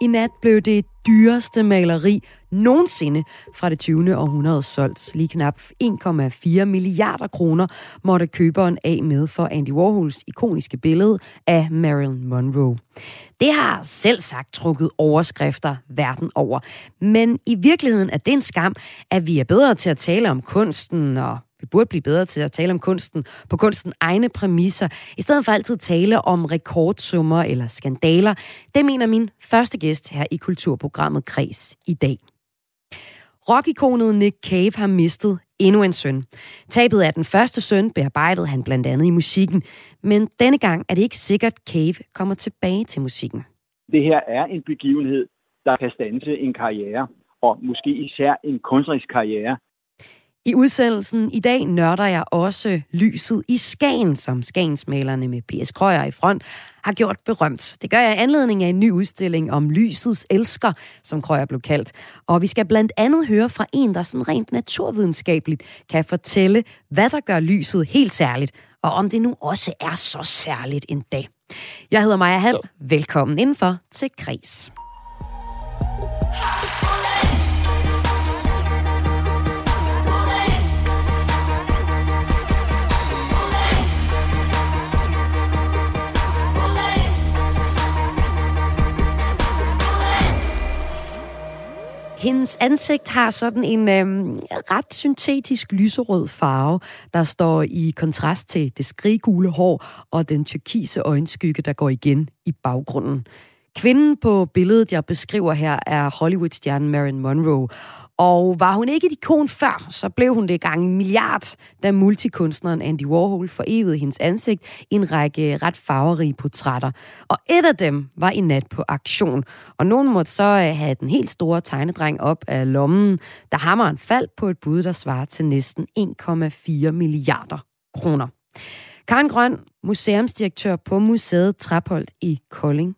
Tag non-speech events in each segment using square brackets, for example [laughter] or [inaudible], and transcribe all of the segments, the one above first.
I nat blev det dyreste maleri nogensinde fra det 20. århundrede solgt. Lige knap 1,4 milliarder kroner måtte køberen af med for Andy Warhols ikoniske billede af Marilyn Monroe. Det har selv sagt trukket overskrifter verden over. Men i virkeligheden er det en skam, at vi er bedre til at tale om kunsten og vi burde blive bedre til at tale om kunsten på kunsten egne præmisser, i stedet for altid tale om rekordsummer eller skandaler. Det mener min første gæst her i kulturprogrammet Kres i dag. Rockikonet Nick Cave har mistet endnu en søn. Tabet af den første søn bearbejdede han blandt andet i musikken, men denne gang er det ikke sikkert, Cave kommer tilbage til musikken. Det her er en begivenhed, der kan stanse en karriere, og måske især en kunstnerisk karriere, i udsendelsen i dag nørder jeg også lyset i Skagen, som Skagensmalerne med P.S. Krøyer i front har gjort berømt. Det gør jeg i anledning af en ny udstilling om lysets elsker, som Krøyer blev kaldt. Og vi skal blandt andet høre fra en, der sådan rent naturvidenskabeligt kan fortælle, hvad der gør lyset helt særligt, og om det nu også er så særligt en dag. Jeg hedder Maja Hall. Velkommen indenfor til Kris. Hendes ansigt har sådan en øhm, ret syntetisk lyserød farve, der står i kontrast til det skriggule hår og den turkise øjenskygge, der går igen i baggrunden. Kvinden på billedet, jeg beskriver her, er Hollywood-stjernen Marilyn Monroe. Og var hun ikke et ikon før, så blev hun det gang milliard, da multikunstneren Andy Warhol forevede hendes ansigt i en række ret farverige portrætter. Og et af dem var i nat på aktion. Og nogen måtte så øh, have den helt store tegnedreng op af lommen, da hammeren faldt på et bud, der svarer til næsten 1,4 milliarder kroner. Karen Grøn, museumsdirektør på Museet Trapholdt i Kolding.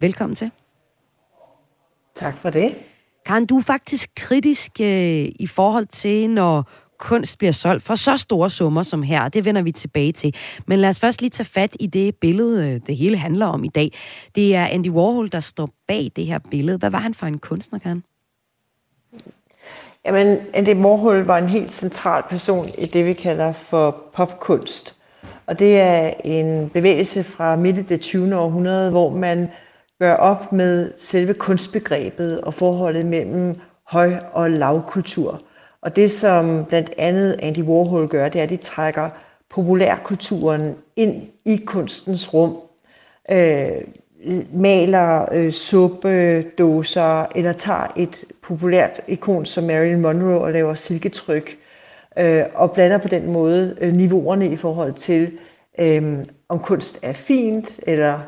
Velkommen til. Tak for det. Karen, du er faktisk kritisk øh, i forhold til, når kunst bliver solgt for så store summer som her. Det vender vi tilbage til. Men lad os først lige tage fat i det billede, øh, det hele handler om i dag. Det er Andy Warhol, der står bag det her billede. Hvad var han for en kunstner, Karen? Jamen, Andy Warhol var en helt central person i det, vi kalder for popkunst. Og det er en bevægelse fra midt i det 20. århundrede, hvor man gøre op med selve kunstbegrebet og forholdet mellem høj- og lavkultur. Og det, som blandt andet Andy Warhol gør, det er, at de trækker populærkulturen ind i kunstens rum. Øh, maler øh, suppedåser, eller tager et populært ikon som Marilyn Monroe og laver silketryk, øh, og blander på den måde øh, niveauerne i forhold til, øh, om kunst er fint, eller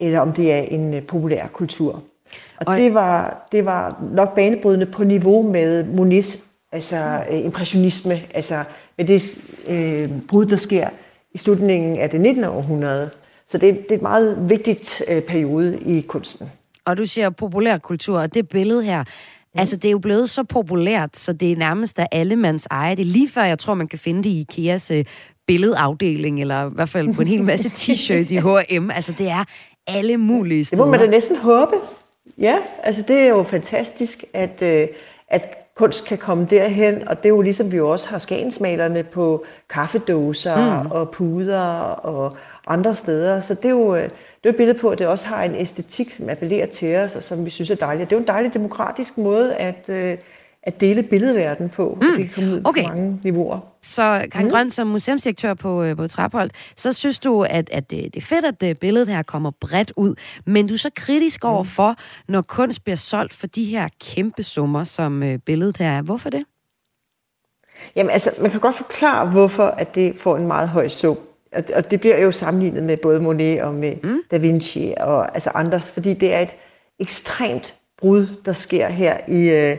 eller om det er en øh, populær kultur. Og, og det, var, det var nok banebrydende på niveau med Monets, altså øh, impressionisme, altså med det øh, brud, der sker i slutningen af det 19. århundrede. Så det, det er et meget vigtigt øh, periode i kunsten. Og du siger populær kultur, og det billede her, Mm. Altså, det er jo blevet så populært, så det er nærmest af allemands eje. Det er lige før, jeg tror, man kan finde det i IKEAs øh, billedafdeling, eller i hvert fald på en hel masse t-shirt i H&M. Altså, det er alle mulige steder. Det må man da næsten håbe. Ja, altså det er jo fantastisk, at, øh, at kunst kan komme derhen, og det er jo ligesom vi også har skagensmalerne på kaffedåser mm. og puder og andre steder. Så det er jo, øh, det er et billede på, at det også har en æstetik, som appellerer til os, og som vi synes er dejligt. Det er jo en dejlig demokratisk måde at, øh, at dele billedverden på. Mm. Det kan komme ud okay. på mange niveauer. Så Karen mm. Grøn, som museumsdirektør på, øh, på Trapholdt, så synes du, at, at det, det er fedt, at det billedet her kommer bredt ud, men du er så kritisk over mm. for, når kunst bliver solgt for de her kæmpe summer, som øh, billedet her er. Hvorfor det? Jamen altså, man kan godt forklare, hvorfor at det får en meget høj sum. Og, og det bliver jo sammenlignet med både Monet og med mm. Da Vinci og altså andre, fordi det er et ekstremt brud, der sker her i, øh,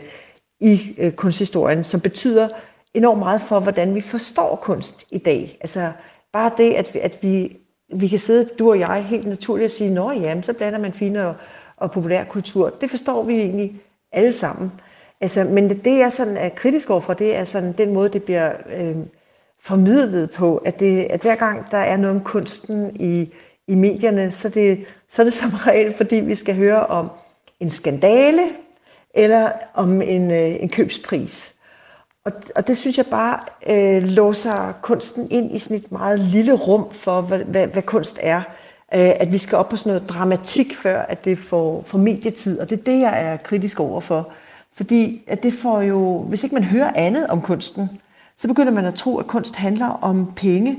i øh, kunsthistorien, som betyder enormt meget for, hvordan vi forstår kunst i dag. Altså, bare det, at vi, at vi, vi kan sidde, du og jeg, helt naturligt og sige, nå ja, så blander man fine og, og populærkultur. Det forstår vi egentlig alle sammen. Altså, men det, det, jeg sådan er kritisk overfor, det er sådan den måde, det bliver øh, formidlet på, at, det, at hver gang der er noget om kunsten i, i medierne, så, det, så er det som regel, fordi vi skal høre om en skandale eller om en, øh, en købspris. Og, og det synes jeg bare øh, låser kunsten ind i sådan et meget lille rum for, hvad, hvad, hvad kunst er. Øh, at vi skal op på sådan noget dramatik, før at det får, får medietid. Og det er det, jeg er kritisk over for. Fordi at det får jo, hvis ikke man hører andet om kunsten, så begynder man at tro, at kunst handler om penge.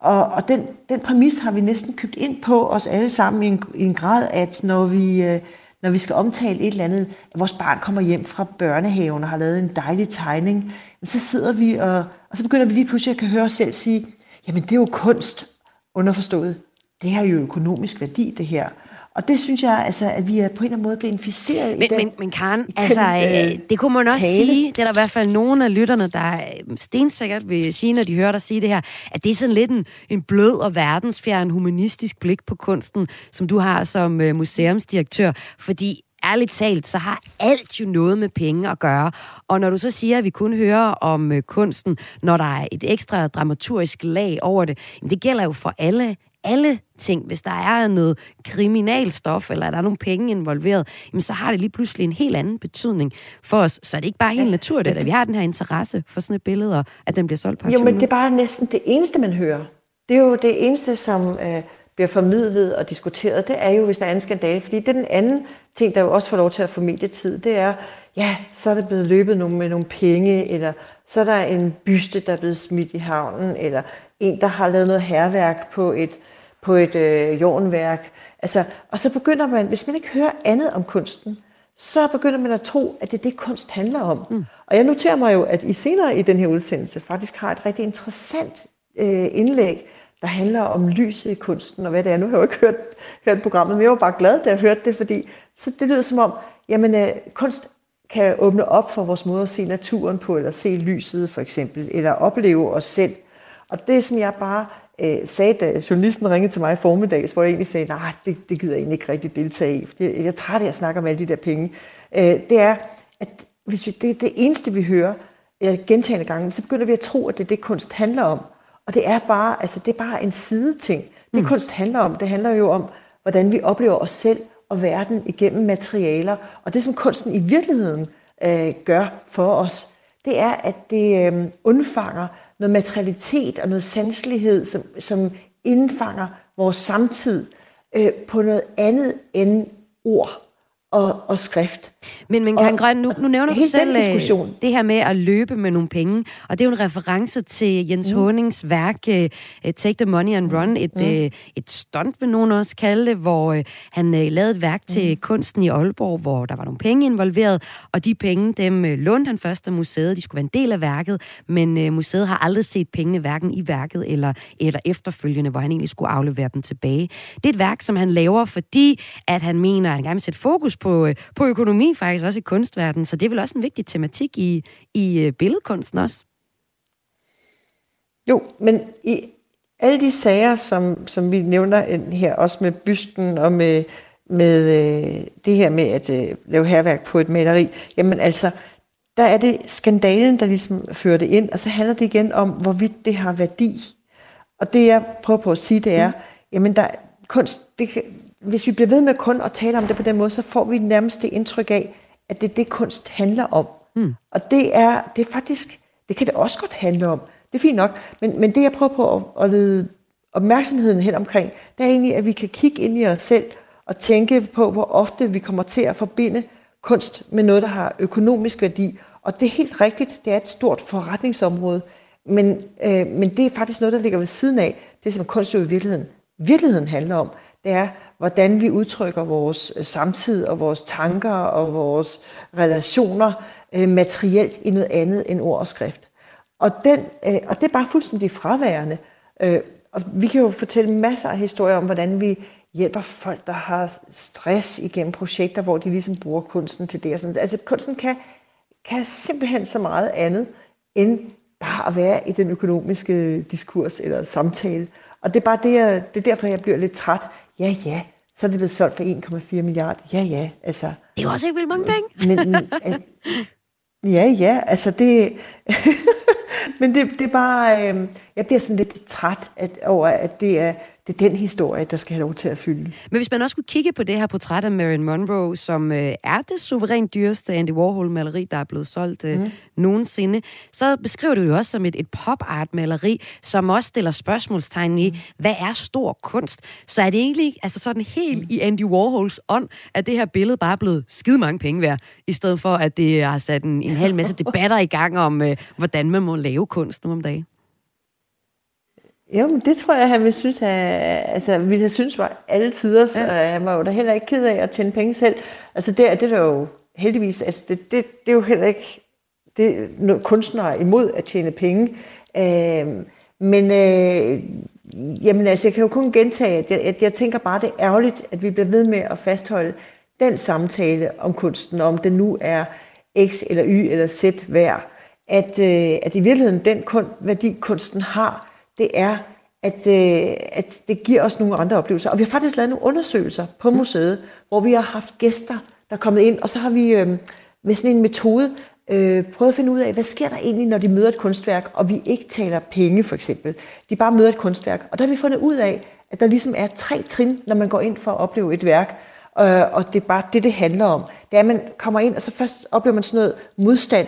Og, og den, den præmis har vi næsten købt ind på os alle sammen i en, i en grad, at når vi, øh, når vi skal omtale et eller andet, at vores barn kommer hjem fra børnehaven og har lavet en dejlig tegning, så sidder vi, og, og så begynder vi lige pludselig at kan høre os selv sige, jamen det er jo kunst, underforstået. Det har jo økonomisk værdi, det her. Og det synes jeg, altså, at vi er på en eller anden måde blevet inficeret men, i den Men, men Karen, altså, den, øh, det kunne man også tale. sige, det er der i hvert fald nogle af lytterne, der øh, stensikkert vil sige, når de hører dig sige det her, at det er sådan lidt en, en blød og verdensfjern humanistisk blik på kunsten, som du har som øh, museumsdirektør, fordi ærligt talt, så har alt jo noget med penge at gøre. Og når du så siger, at vi kun hører om øh, kunsten, når der er et ekstra dramaturgisk lag over det, jamen det gælder jo for alle alle ting. Hvis der er noget kriminalstof, eller der er nogle penge involveret, jamen så har det lige pludselig en helt anden betydning for os. Så er det ikke bare helt naturligt, at vi har den her interesse for sådan et billede, og at den bliver solgt på Jo, men det er bare næsten det eneste, man hører. Det er jo det eneste, som øh, bliver formidlet og diskuteret. Det er jo, hvis der er en skandale. Fordi det er den anden ting, der jo også får lov til at få medietid. Det er, ja, så er der blevet løbet med nogle penge, eller så er der en byste, der er blevet smidt i havnen, eller en, der har lavet noget herværk på et på et øh, jordværk. Altså, og så begynder man, hvis man ikke hører andet om kunsten, så begynder man at tro, at det er det, kunst handler om. Mm. Og jeg noterer mig jo, at I senere i den her udsendelse faktisk har et rigtig interessant øh, indlæg, der handler om lyset i kunsten, og hvad det er. Nu har jeg jo ikke hørt, hørt programmet, men jeg var bare glad, da jeg hørte det, fordi så det lyder som om, jamen øh, kunst kan åbne op for vores måde at se naturen på, eller se lyset for eksempel, eller opleve os selv. Og det, som jeg bare øh, sagde, da journalisten ringede til mig i formiddags, hvor jeg egentlig sagde, nej, det, det gider jeg egentlig ikke rigtig deltage i, jeg, jeg er træt af at snakke om alle de der penge, øh, det er, at hvis vi, det det eneste, vi hører øh, gentagende gange, så begynder vi at tro, at det er det, kunst handler om. Og det er bare, altså, det er bare en side ting. Det mm. kunst handler om, det handler jo om, hvordan vi oplever os selv og verden igennem materialer. Og det, som kunsten i virkeligheden øh, gør for os, det er, at det øh, undfanger noget materialitet og noget sanselighed, som, som indfanger vores samtid øh, på noget andet end ord og, og skrift. Men, men Karen Grøn, nu, nu nævner du selv øh, diskussion. det her med at løbe med nogle penge, og det er jo en reference til Jens mm. Honings værk uh, Take the Money and Run, et, mm. uh, et stunt, vil nogen også kalde det, hvor uh, han uh, lavede et værk mm. til kunsten i Aalborg, hvor der var nogle penge involveret, og de penge, dem uh, lånte han først af museet, de skulle være en del af værket, men uh, museet har aldrig set pengene hverken i værket eller, eller efterfølgende, hvor han egentlig skulle aflevere dem tilbage. Det er et værk, som han laver, fordi at han mener, at han gerne vil sætte fokus på, uh, på økonomi faktisk også i kunstverdenen, så det er vel også en vigtig tematik i, i øh, billedkunsten også? Jo, men i alle de sager, som, som vi nævner her, også med bysten og med, med øh, det her med at øh, lave herværk på et maleri, jamen altså, der er det skandalen, der ligesom fører det ind, og så handler det igen om, hvorvidt det har værdi. Og det jeg prøver på at sige, det er, mm. jamen der, kunst, det kan, hvis vi bliver ved med kun at tale om det på den måde, så får vi nærmest det indtryk af, at det er det, kunst handler om. Mm. Og det er, det er faktisk, det kan det også godt handle om. Det er fint nok, men, men det jeg prøver på at, at lede opmærksomheden hen omkring, det er egentlig, at vi kan kigge ind i os selv og tænke på, hvor ofte vi kommer til at forbinde kunst med noget, der har økonomisk værdi. Og det er helt rigtigt, det er et stort forretningsområde, men, øh, men det er faktisk noget, der ligger ved siden af det, som kunst jo i virkeligheden, virkeligheden handler om. Det er, hvordan vi udtrykker vores øh, samtid og vores tanker og vores relationer øh, materielt i noget andet end ord og skrift. Og, den, øh, og det er bare fuldstændig fraværende. Øh, og vi kan jo fortælle masser af historier om, hvordan vi hjælper folk, der har stress igennem projekter, hvor de ligesom bruger kunsten til det. Og sådan. Altså kunsten kan, kan simpelthen så meget andet end bare at være i den økonomiske diskurs eller samtale. Og det er bare det, jeg, det er derfor, jeg bliver lidt træt. Ja, ja, så er det blevet solgt for 1,4 milliarder. Ja, ja, altså. Det er jo også ikke vildt mange penge. Men, men, ja, ja, altså det... [laughs] men det, det er bare... Øh, jeg bliver sådan lidt træt at, over, at det er det er den historie, der skal have lov til at fylde. Men hvis man også skulle kigge på det her portræt af Marilyn Monroe, som øh, er det suverænt dyreste Andy Warhol-maleri, der er blevet solgt øh, mm. nogensinde, så beskriver du det også som et, et pop-art-maleri, som også stiller spørgsmålstegn i, mm. hvad er stor kunst? Så er det egentlig altså sådan helt mm. i Andy Warhols ånd, at det her billede bare er blevet skide mange penge værd, i stedet for at det har sat en, en hel masse [laughs] debatter i gang om, øh, hvordan man må lave kunst nu om dagen? Jo, men det tror jeg, han ville synes, at, altså, ville have synes var alle tider, så ja. han var jo da heller ikke ked af at tjene penge selv. Altså det, det er jo heldigvis, altså det, det, det er jo heller ikke det, kunstnere imod at tjene penge. Øh, men øh, jamen, altså, jeg kan jo kun gentage, at jeg, at jeg tænker bare, det er ærgerligt, at vi bliver ved med at fastholde den samtale om kunsten, om den nu er X eller Y eller Z værd. At, øh, at i virkeligheden den kun, værdi kunsten har, det er, at, øh, at det giver os nogle andre oplevelser. Og vi har faktisk lavet nogle undersøgelser på mm. museet, hvor vi har haft gæster, der er kommet ind, og så har vi øh, med sådan en metode øh, prøvet at finde ud af, hvad sker der egentlig, når de møder et kunstværk, og vi ikke taler penge for eksempel. De bare møder et kunstværk. Og der har vi fundet ud af, at der ligesom er tre trin, når man går ind for at opleve et værk. Øh, og det er bare det, det handler om. Det er, at man kommer ind, og så først oplever man sådan noget modstand,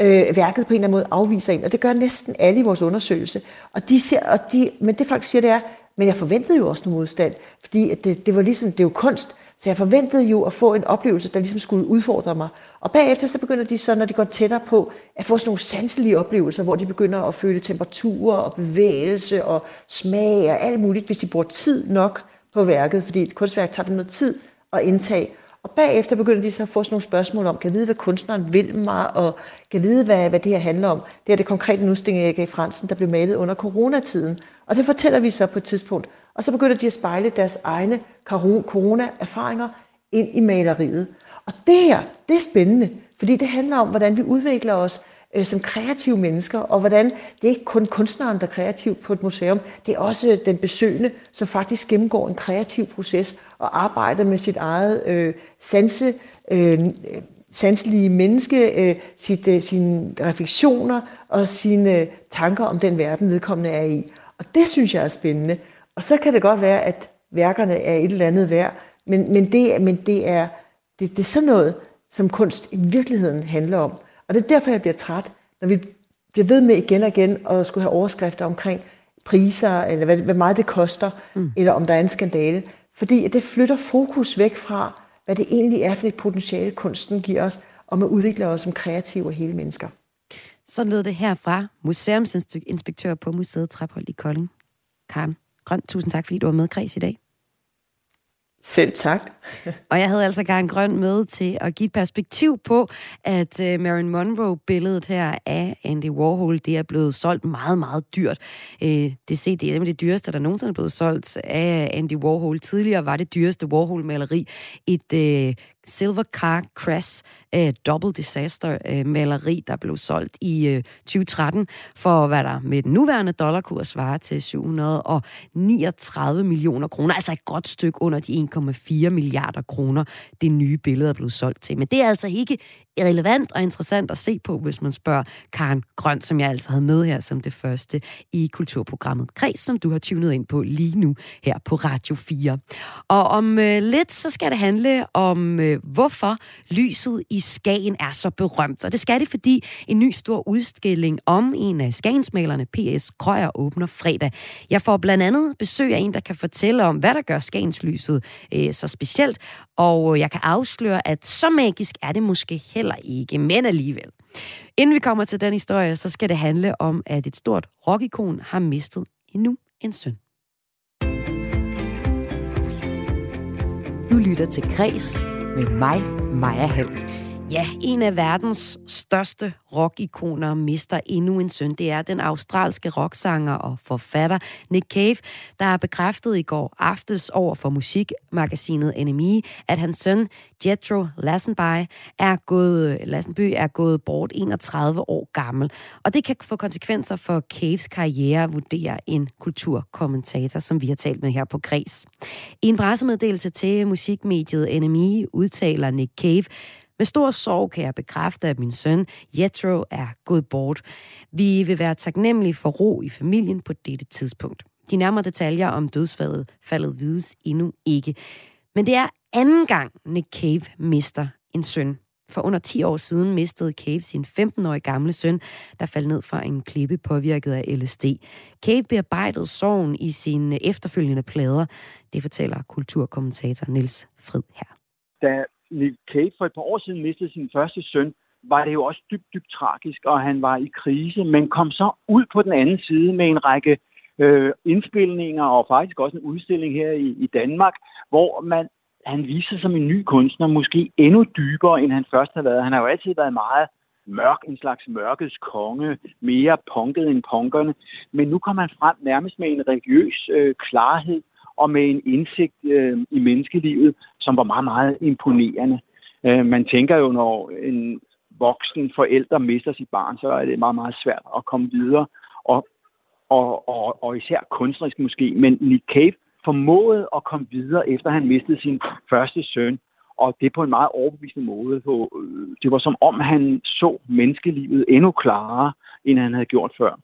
øh, værket på en eller anden måde afviser en, og det gør næsten alle i vores undersøgelse. Og de ser, og de, men det folk siger, det er, men jeg forventede jo også noget modstand, fordi det, det var ligesom, det er jo kunst, så jeg forventede jo at få en oplevelse, der ligesom skulle udfordre mig. Og bagefter så begynder de så, når de går tættere på, at få sådan nogle sanselige oplevelser, hvor de begynder at føle temperaturer og bevægelse og smag og alt muligt, hvis de bruger tid nok på værket, fordi et kunstværk tager dem noget tid at indtage. Og bagefter begynder de så at få sådan nogle spørgsmål om, kan vide, hvad kunstneren vil mig, og kan vide, hvad, hvad det her handler om. Det er det konkrete udstilling af Fransen, der blev malet under coronatiden. Og det fortæller vi så på et tidspunkt. Og så begynder de at spejle deres egne corona-erfaringer ind i maleriet. Og det her, det er spændende, fordi det handler om, hvordan vi udvikler os øh, som kreative mennesker, og hvordan det er ikke kun kunstneren, der er kreativ på et museum, det er også den besøgende, som faktisk gennemgår en kreativ proces og arbejder med sit eget øh, sanse, øh, sanselige menneske, øh, sit, øh, sine refleksioner og sine øh, tanker om den verden, vedkommende er i. Og det synes jeg er spændende. Og så kan det godt være, at værkerne er et eller andet værd, men, men, det, men det, er, det, det er sådan noget, som kunst i virkeligheden handler om. Og det er derfor, jeg bliver træt, når vi bliver ved med igen og igen at skulle have overskrifter omkring priser, eller hvad, hvad meget det koster, mm. eller om der er en skandale. Fordi det flytter fokus væk fra, hvad det egentlig er for et potentiale, kunsten giver os, og at udvikle os som kreative og hele mennesker. Så lød det her fra museumsinspektør på Museet Traphold i Kolding. Karen Grøn, tusind tak, fordi du var med, Græs, i dag. Selv tak. og jeg havde altså Karen Grøn med til at give et perspektiv på, at øh, Marilyn Monroe-billedet her af Andy Warhol, det er blevet solgt meget, meget dyrt. Øh, det, CD, det er det dyreste, der nogensinde er blevet solgt af Andy Warhol. Tidligere var det dyreste Warhol-maleri et øh, Silver Car Crash uh, Double Disaster uh, maleri, der blev solgt i øh, uh, 2013 for, hvad der med den nuværende dollarkurs svarer til 739 millioner kroner. Altså et godt stykke under de 1,4 milliarder kroner, det nye billede er blevet solgt til. Men det er altså ikke relevant og interessant at se på, hvis man spørger Karen Grøn, som jeg altså havde med her som det første i kulturprogrammet Kreds, som du har tunet ind på lige nu her på Radio 4. Og om øh, lidt, så skal det handle om, øh, hvorfor lyset i Skagen er så berømt. Og det skal det, fordi en ny stor udstilling om en af Skagensmalerne, P.S. Krøyer, åbner fredag. Jeg får blandt andet besøg af en, der kan fortælle om, hvad der gør Skagenslyset øh, så specielt, og øh, jeg kan afsløre, at så magisk er det måske heller ikke, men alligevel. Inden vi kommer til den historie, så skal det handle om, at et stort rockikon har mistet endnu en søn. Du lytter til Græs med mig, Maja Hall. Ja, en af verdens største rockikoner mister endnu en søn. Det er den australske rocksanger og forfatter Nick Cave, der er bekræftet i går aftes over for musikmagasinet NME, at hans søn Jethro Lassenby er gået, Lassenby er gået bort 31 år gammel. Og det kan få konsekvenser for Caves karriere, vurderer en kulturkommentator, som vi har talt med her på Græs. I en pressemeddelelse til musikmediet NME udtaler Nick Cave, med stor sorg kan jeg bekræfte, at min søn Jethro er gået bort. Vi vil være taknemmelige for ro i familien på dette tidspunkt. De nærmere detaljer om dødsfaldet faldet vides endnu ikke. Men det er anden gang, Nick Cave mister en søn. For under 10 år siden mistede Cave sin 15-årige gamle søn, der faldt ned fra en klippe påvirket af LSD. Cave bearbejdede sorgen i sine efterfølgende plader. Det fortæller kulturkommentator Niels Frid her. Da Nick Cave for et par år siden mistede sin første søn, var det jo også dybt, dybt tragisk, og han var i krise, men kom så ud på den anden side med en række øh, indspilninger og faktisk også en udstilling her i, i Danmark, hvor man han viser sig som en ny kunstner, måske endnu dybere, end han først har været. Han har jo altid været meget mørk, en slags mørkets konge, mere punket end punkerne. Men nu kommer han frem nærmest med en religiøs øh, klarhed og med en indsigt øh, i menneskelivet, som var meget, meget imponerende. Øh, man tænker jo, når en voksen forælder mister sit barn, så er det meget, meget svært at komme videre. Og, og, og, og især kunstnerisk måske. Men Nick Cave formåede at komme videre, efter han mistede sin første søn. Og det på en meget overbevisende måde. Øh, det var som om, han så menneskelivet endnu klarere, end han havde gjort før.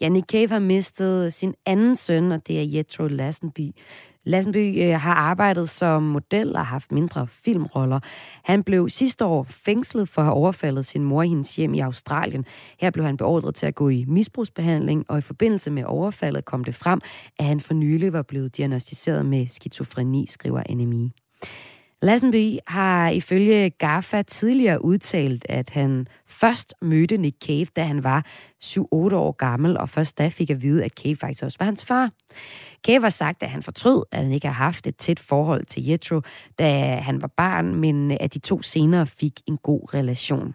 Ja, Nick Cave har mistet sin anden søn, og det er Jethro Lassenby. Lassenby øh, har arbejdet som model og haft mindre filmroller. Han blev sidste år fængslet for at have overfaldet sin mor i hendes hjem i Australien. Her blev han beordret til at gå i misbrugsbehandling, og i forbindelse med overfaldet kom det frem, at han for nylig var blevet diagnostiseret med skizofreni, skriver NMI. Lassenby har ifølge GAFA tidligere udtalt, at han først mødte Nick Cave, da han var 7-8 år gammel, og først da fik at vide, at Cave faktisk også var hans far. Cave har sagt, at han fortrød, at han ikke har haft et tæt forhold til Jethro, da han var barn, men at de to senere fik en god relation.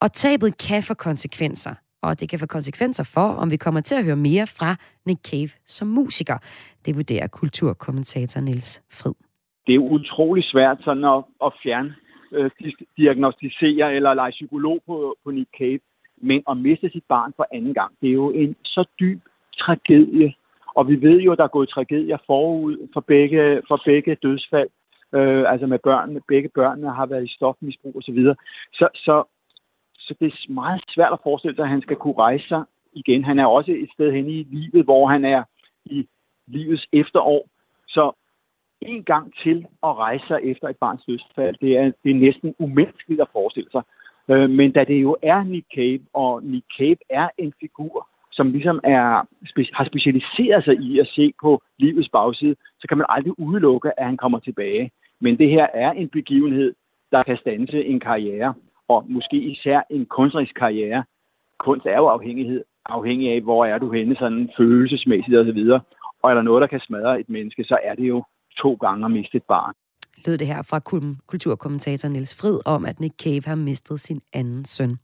Og tabet kan få konsekvenser, og det kan få konsekvenser for, om vi kommer til at høre mere fra Nick Cave som musiker. Det vurderer kulturkommentator Niels Frid det er utrolig svært sådan at, at fjerne, øh, diagnostisere eller lege psykolog på, på Nick Cave. Men at miste sit barn for anden gang, det er jo en så dyb tragedie. Og vi ved jo, at der er gået tragedier forud for begge, for begge dødsfald. Øh, altså med børnene, begge børnene har været i stofmisbrug osv. Så, så, så, så det er meget svært at forestille sig, at han skal kunne rejse sig igen. Han er også et sted hen i livet, hvor han er i livets efterår. Så en gang til at rejse sig efter et barns dødsfald, det er, det er næsten umenneskeligt at forestille sig. Øh, men da det jo er Nick Cave, og Nick Cave er en figur, som ligesom er, har specialiseret sig i at se på livets bagside, så kan man aldrig udelukke, at han kommer tilbage. Men det her er en begivenhed, der kan stanse en karriere, og måske især en kunstnerisk karriere. Kunst er jo afhængighed, afhængig af, hvor er du henne sådan følelsesmæssigt osv. Og er der noget, der kan smadre et menneske, så er det jo to gange at miste et barn. Lød det her fra kulturkommentator Niels Frid om, at Nick Cave har mistet sin anden søn.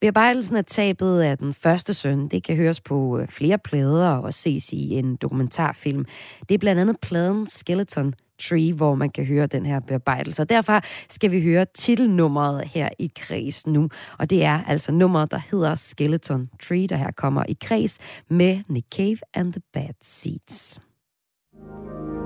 Bearbejdelsen af tabet af den første søn, det kan høres på øh, flere plader og ses i en dokumentarfilm. Det er blandt andet pladen Skeleton Tree, hvor man kan høre den her bearbejdelse. Og derfor skal vi høre titelnummeret her i kreds nu. Og det er altså nummeret, der hedder Skeleton Tree, der her kommer i kreds med Nick Cave and the Bad Seeds. Sunday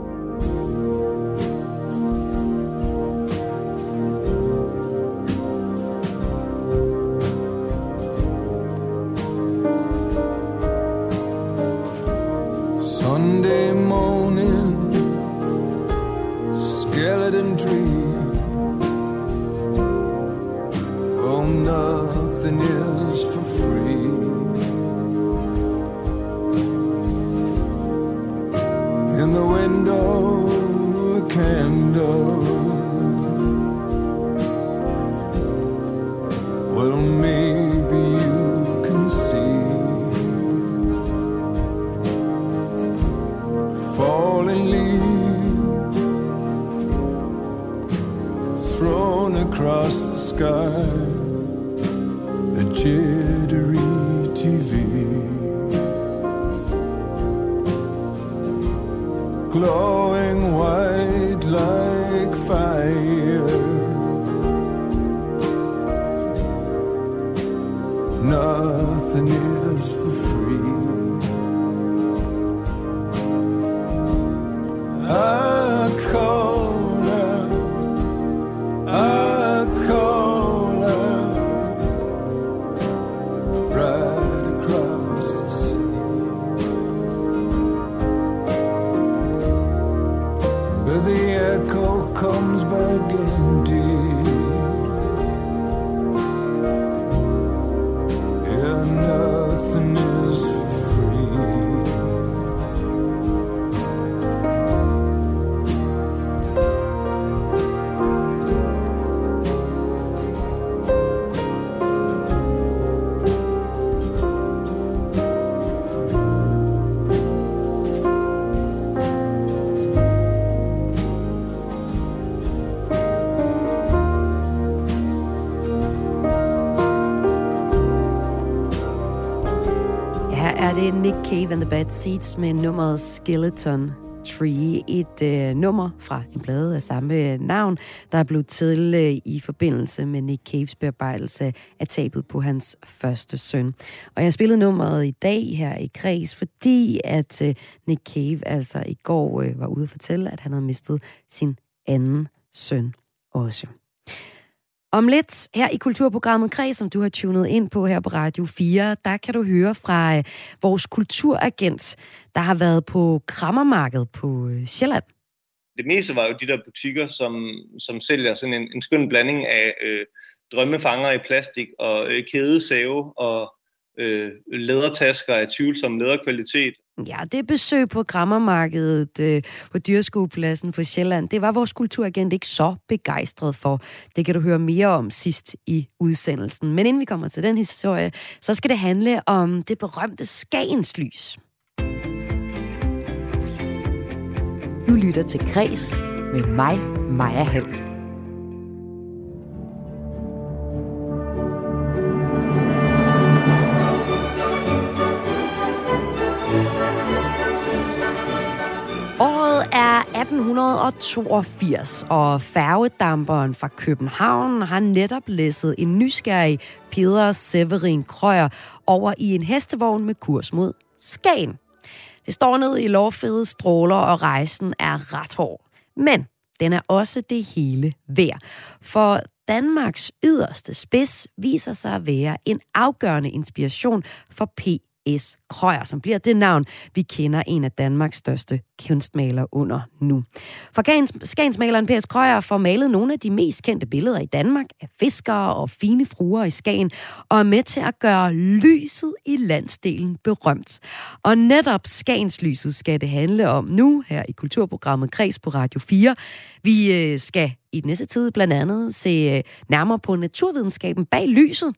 Cave and the Bad Seeds med nummeret Skeleton Tree. Et øh, nummer fra en plade af samme øh, navn, der er blevet til øh, i forbindelse med Nick Caves bearbejdelse af tabet på hans første søn. Og jeg spillede nummeret i dag her i Kreds, fordi at øh, Nick Cave altså i går øh, var ude at fortælle, at han havde mistet sin anden søn også. Om lidt her i Kulturprogrammet Kreds, som du har tunet ind på her på Radio 4, der kan du høre fra øh, vores kulturagent, der har været på Krammermarkedet på øh, Sjælland. det meste var jo de der butikker, som, som sælger sådan en, en skøn blanding af øh, drømmefanger i plastik og øh, kædesave og øh, lædertasker af tvivlsom læderkvalitet. Ja, det besøg på Grammermarkedet øh, på Dyrskuepladsen på Sjælland, det var vores kulturagent ikke så begejstret for. Det kan du høre mere om sidst i udsendelsen. Men inden vi kommer til den historie, så skal det handle om det berømte Skagenslys. Du lytter til Græs med mig, Maja Hall. Er 1882, og færgedamperen fra København har netop læsset en nysgerrig Peder Severin Krøyer over i en hestevogn med kurs mod Skagen. Det står ned i lovfede stråler, og rejsen er ret hård. Men den er også det hele værd. For Danmarks yderste spids viser sig at være en afgørende inspiration for P.S. Krøyer, som bliver det navn, vi kender en af Danmarks største kunstmalere under nu. For Skagensmaleren P.S. Krøyer får malet nogle af de mest kendte billeder i Danmark af fiskere og fine fruer i Skagen, og er med til at gøre lyset i landsdelen berømt. Og netop Skagenslyset skal det handle om nu her i kulturprogrammet Kreds på Radio 4. Vi øh, skal i den næste tid blandt andet se øh, nærmere på naturvidenskaben bag lyset.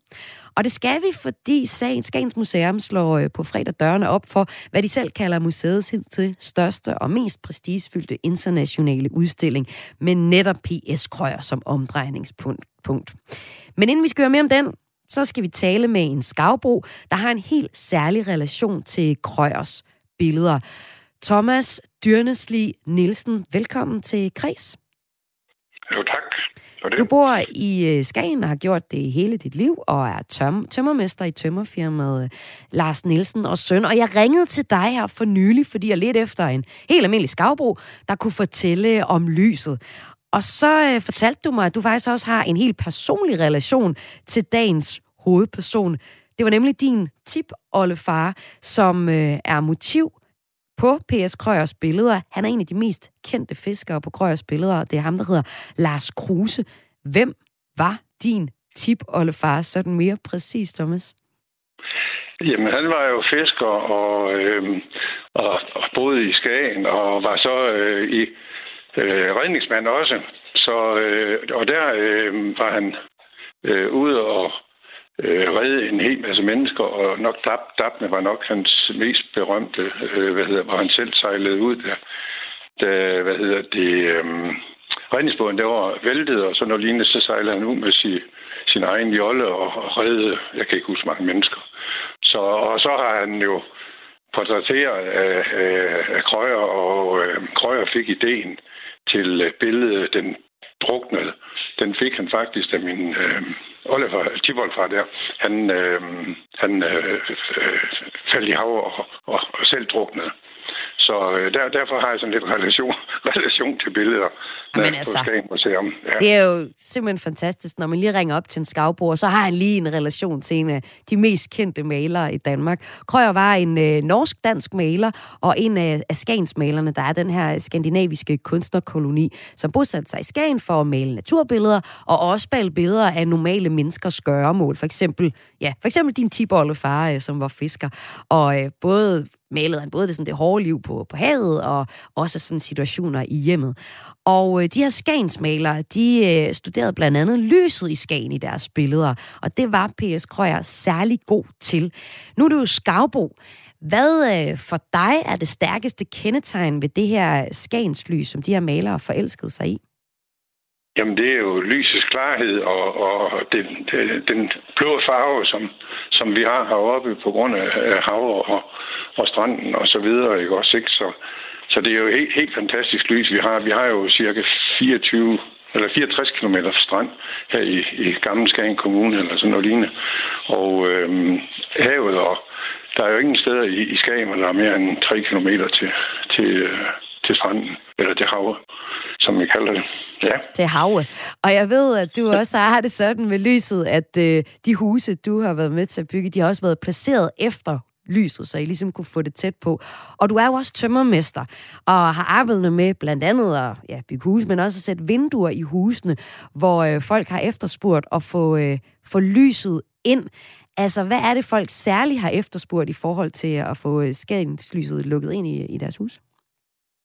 Og det skal vi, fordi Skagens Museum slår øh, på fredag dørene op for, hvad de selv kalder museets hidtil største og mest prestigefyldte internationale udstilling, med netop P.S. Krøyer som omdrejningspunkt. Men inden vi skal høre mere om den, så skal vi tale med en skavbro, der har en helt særlig relation til Krøyers billeder. Thomas Dyrnesli Nielsen, velkommen til Kres. Jo, tak. Du bor i øh, Skagen og har gjort det hele dit liv, og er tøm- tømmermester i tømmerfirmaet øh, Lars Nielsen og søn. Og jeg ringede til dig her for nylig, fordi jeg lidt efter en helt almindelig skavbro, der kunne fortælle om lyset. Og så øh, fortalte du mig, at du faktisk også har en helt personlig relation til dagens hovedperson. Det var nemlig din tip-oldefar, som øh, er motiv på P.S. Krøyers billeder. Han er en af de mest kendte fiskere på Krøyers billeder. Det er ham, der hedder Lars Kruse. Hvem var din tip, Ollefar, sådan mere præcis, Thomas? Jamen, han var jo fisker og, øh, og, og boede i Skagen og var så øh, i øh, redningsmand også. Så, øh, og der øh, var han øh, ude og øh, redde en hel masse mennesker, og nok Dab, Dabne var nok hans mest berømte, øh, hvad hedder, hvor han selv sejlede ud der. Da, hvad hedder det, øh, redningsbåden der var væltet, og så når lignende, så sejlede han ud med sin, sin egen jolle og, og redde, jeg kan ikke huske mange mennesker. Så, og så har han jo portrætteret af, af, af Krøyer, og øh, Krøyer fik ideen til øh, billedet Den druknede. Den fik han faktisk, af min øh, Oliver Tivold der, han, øh, han øh, øh, faldt i hav og, og, og selv druknede. Så øh, der, derfor har jeg sådan lidt relation, [laughs] relation til billeder Men altså, på Museum. Ja. Det er jo simpelthen fantastisk, når man lige ringer op til en skavbord, så har han lige en relation til en af de mest kendte malere i Danmark. Krøyer var en øh, norsk-dansk maler, og en af, af Skagens malerne, der er den her skandinaviske kunstnerkoloni, som bosatte sig i Skagen for at male naturbilleder, og også male billeder af normale menneskers gøremål. For eksempel, ja, for eksempel din tibolle far, øh, som var fisker, og øh, både malede han både det, sådan, det hårde liv på, på havet, og også sådan situationer i hjemmet. Og øh, de her Skagensmalere, de øh, studerede blandt andet lyset i Skagen i deres billeder, og det var P.S. Krøyer særlig god til. Nu er du jo skavbo. Hvad øh, for dig er det stærkeste kendetegn ved det her Skagenslys, som de her malere forelskede sig i? Jamen, det er jo lysets klarhed og, og den, den, den blå farve, som, som vi har heroppe på grund af hav og, og stranden og så videre, ikke også, ikke? Så, så det er jo helt, helt fantastisk lys, vi har. Vi har jo cirka 24 eller 64 km strand her i, i Gamle Skagen Kommune, eller sådan noget lignende. Og øhm, havet, og der er jo ingen steder i, i Skagen, hvor der er mere end 3 km til, til, øh, til stranden, eller til havet, som vi kalder det. Ja. til havet. Og jeg ved, at du også har det sådan med lyset, at øh, de huse, du har været med til at bygge, de har også været placeret efter lyset, så I ligesom kunne få det tæt på. Og du er jo også tømmermester, og har arbejdet med blandt andet at ja, bygge huse, men også at sætte vinduer i husene, hvor øh, folk har efterspurgt at få, øh, få lyset ind. Altså, hvad er det, folk særligt har efterspurgt i forhold til at få øh, lukket ind i, i deres hus?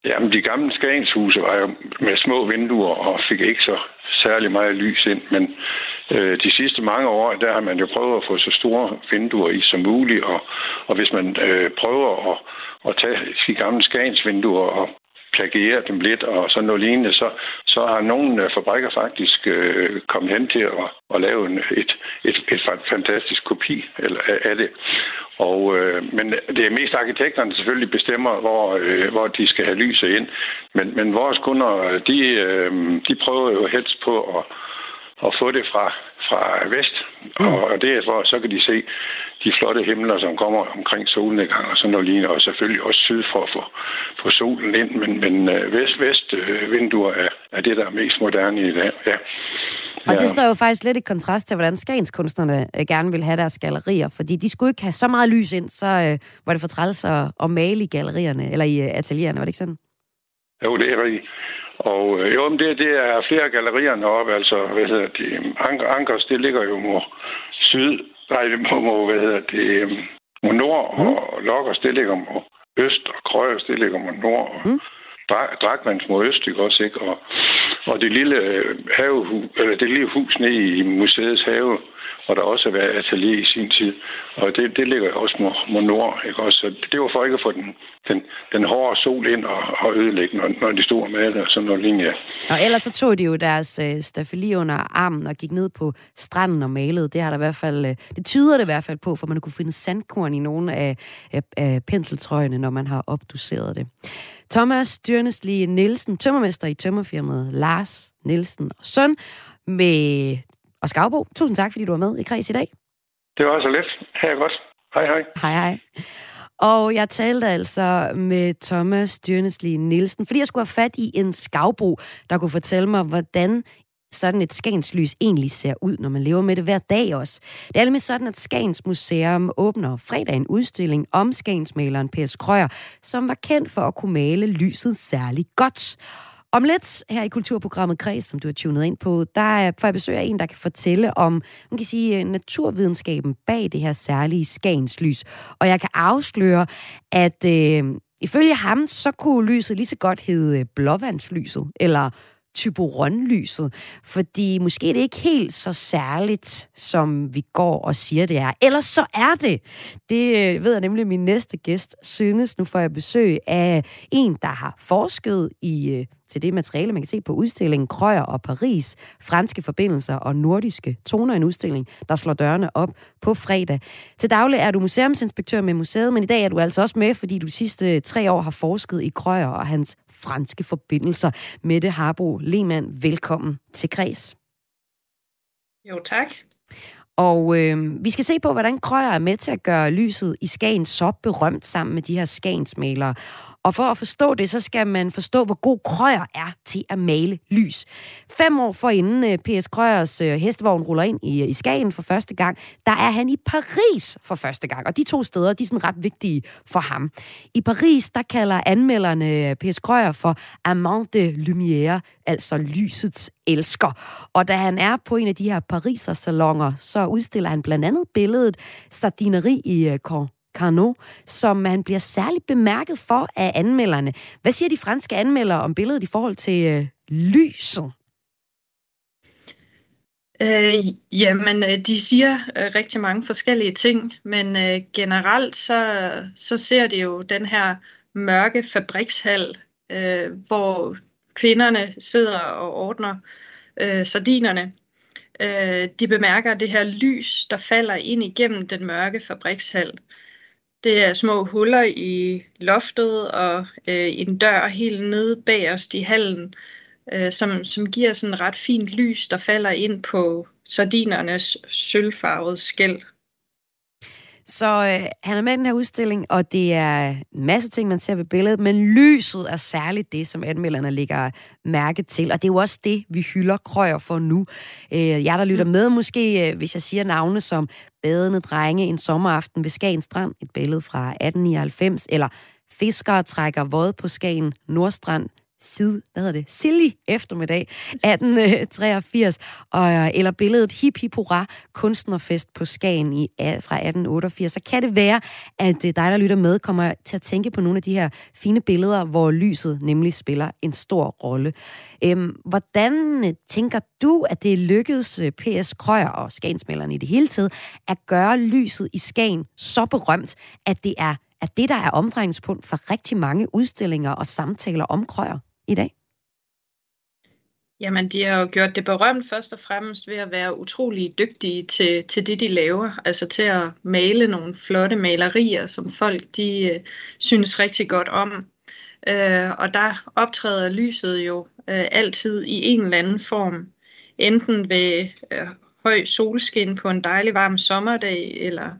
Jamen, de gamle Skagenshuse var jo med små vinduer og fik ikke så særlig meget lys ind, men øh, de sidste mange år, der har man jo prøvet at få så store vinduer i som muligt, og, og hvis man øh, prøver at, at tage de gamle Skagensvinduer og plagiere dem lidt og sådan noget lignende, så, så har nogle øh, fabrikker faktisk øh, kommet hen til at, at lave en, et, et, et fantastisk kopi eller, af det. Og, øh, men det er mest arkitekterne, der selvfølgelig bestemmer, hvor, øh, hvor de skal have lyset ind. Men, men vores kunder, de, øh, de prøver jo helst på at, at få det fra, fra vest. Mm. Og, og det er for, så kan de se de flotte himler, som kommer omkring solnedgang og sådan noget lignende, og selvfølgelig også syd for at få, få solen ind. Men, men øh, vest-vest-vinduer er, er det, der er mest moderne i dag. Ja. Og det står jo faktisk lidt i kontrast til, hvordan skagenskunstnerne øh, gerne vil have deres gallerier, fordi de skulle ikke have så meget lys ind, så øh, var det for træls at, at male i gallerierne, eller i øh, atelierne, var det ikke sådan? Jo, det er rigtigt. Og øh, jo, men det, det er flere gallerier oppe, altså, hvad hedder det, Anker, Ankers, det ligger jo mod syd, nej, det må, må hvad hedder det, mod nord, mm. og Lokkers, det ligger mod øst, og Krøjers, det ligger mod nord, og mm. Drakmans mod øst, ikke også, ikke? Og, og det lille have, eller det lille hus nede i museets have, og der også har været atelier i sin tid. Og det, det ligger også mod, mod nord. Ikke? Også, så det var for ikke at få den, den, den hårde sol ind og, og ødelægge, når, når de stod og malede og sådan noget lignende. Og ellers så tog de jo deres øh, stafeli under armen og gik ned på stranden og malede. Det har der i hvert fald, øh, det tyder det i hvert fald på, for man kunne finde sandkorn i nogle af, af, af penseltrøjene, når man har opdoseret det. Thomas Dyrnesli Nielsen, tømmermester i tømmerfirmaet Lars Nielsen og søn med og Skavbo. Tusind tak, fordi du var med i Kreds i dag. Det var så let. Ha' godt. Hej, hej. Hej, hej. Og jeg talte altså med Thomas Dyrnesli Nielsen, fordi jeg skulle have fat i en skavbo, der kunne fortælle mig, hvordan sådan et Skagenslys egentlig ser ud, når man lever med det hver dag også. Det er nemlig sådan, at Skagens Museum åbner fredag en udstilling om Skagensmaleren P.S. Krøyer, som var kendt for at kunne male lyset særlig godt. Om lidt her i Kulturprogrammet Kreds, som du har tunet ind på, der får jeg besøg af en, der kan fortælle om, man kan sige, øh, naturvidenskaben bag det her særlige Skagenslys. Og jeg kan afsløre, at øh, ifølge ham, så kunne lyset lige så godt hedde blåvandslyset, eller typoronlyset, fordi måske er det ikke helt så særligt, som vi går og siger, det er. Ellers så er det. Det øh, ved jeg nemlig min næste gæst synes. Nu får jeg besøg af en, der har forsket i øh, til det materiale, man kan se på udstillingen Krøyer og Paris, franske forbindelser og nordiske toner, en udstilling, der slår dørene op på fredag. Til daglig er du museumsinspektør med museet, men i dag er du altså også med, fordi du de sidste tre år har forsket i Krøyer og hans franske forbindelser. Mette Harbo Lehmann, velkommen til Kreds. Jo, tak. Og øh, vi skal se på, hvordan Krøyer er med til at gøre lyset i Skagen så berømt sammen med de her Skagensmalere. Og for at forstå det, så skal man forstå, hvor god Krøyer er til at male lys. Fem år for inden øh, P.S. Krøyers øh, hestevogn ruller ind i, øh, i Skagen for første gang, der er han i Paris for første gang. Og de to steder, de er sådan ret vigtige for ham. I Paris, der kalder anmelderne P.S. Krøyer for Amant de Lumière, altså lysets elsker. Og da han er på en af de her Pariser salonger, så udstiller han blandt andet billedet Sardineri i Caen Carnot, som han bliver særligt bemærket for af anmelderne. Hvad siger de franske anmeldere om billedet i forhold til øh, lyset? Øh, jamen, øh, de siger øh, rigtig mange forskellige ting, men øh, generelt så, så ser de jo den her mørke fabrikshal, øh, hvor kvinderne sidder og ordner øh, sardinerne. Øh, de bemærker det her lys, der falder ind igennem den mørke fabrikshal. Det er små huller i loftet og øh, en dør helt nede bagerst i hallen, øh, som, som giver sådan ret fint lys, der falder ind på sardinernes sølvfarvede skæld. Så øh, han er med i den her udstilling, og det er en masse ting, man ser ved billedet, men lyset er særligt det, som anmelderne lægger mærke til, og det er jo også det, vi hylder krøjer for nu. Øh, jeg, der lytter mm. med, måske, øh, hvis jeg siger navne som Badende drenge en sommeraften ved Skagen Strand, et billede fra 1899, eller Fiskere trækker våd på Skagen Nordstrand, Sid, hvad hedder det, Silly eftermiddag [laughs] 1883, og, øh, eller billedet Hip Hip Hurra, kunstnerfest på Skagen i, fra 1888, så kan det være, at øh, dig, der lytter med, kommer til at tænke på nogle af de her fine billeder, hvor lyset nemlig spiller en stor rolle. Øhm, hvordan øh, tænker du, at det lykkedes P.S. Krøyer og Skagensmalerne i det hele taget, at gøre lyset i Skagen så berømt, at det er at det, der er omdrejningspunkt for rigtig mange udstillinger og samtaler om krøjer? I dag? Jamen, de har jo gjort det berømt først og fremmest ved at være utrolig dygtige til, til det, de laver. Altså til at male nogle flotte malerier, som folk de øh, synes rigtig godt om. Øh, og der optræder lyset jo øh, altid i en eller anden form. Enten ved øh, høj solskin på en dejlig varm sommerdag, eller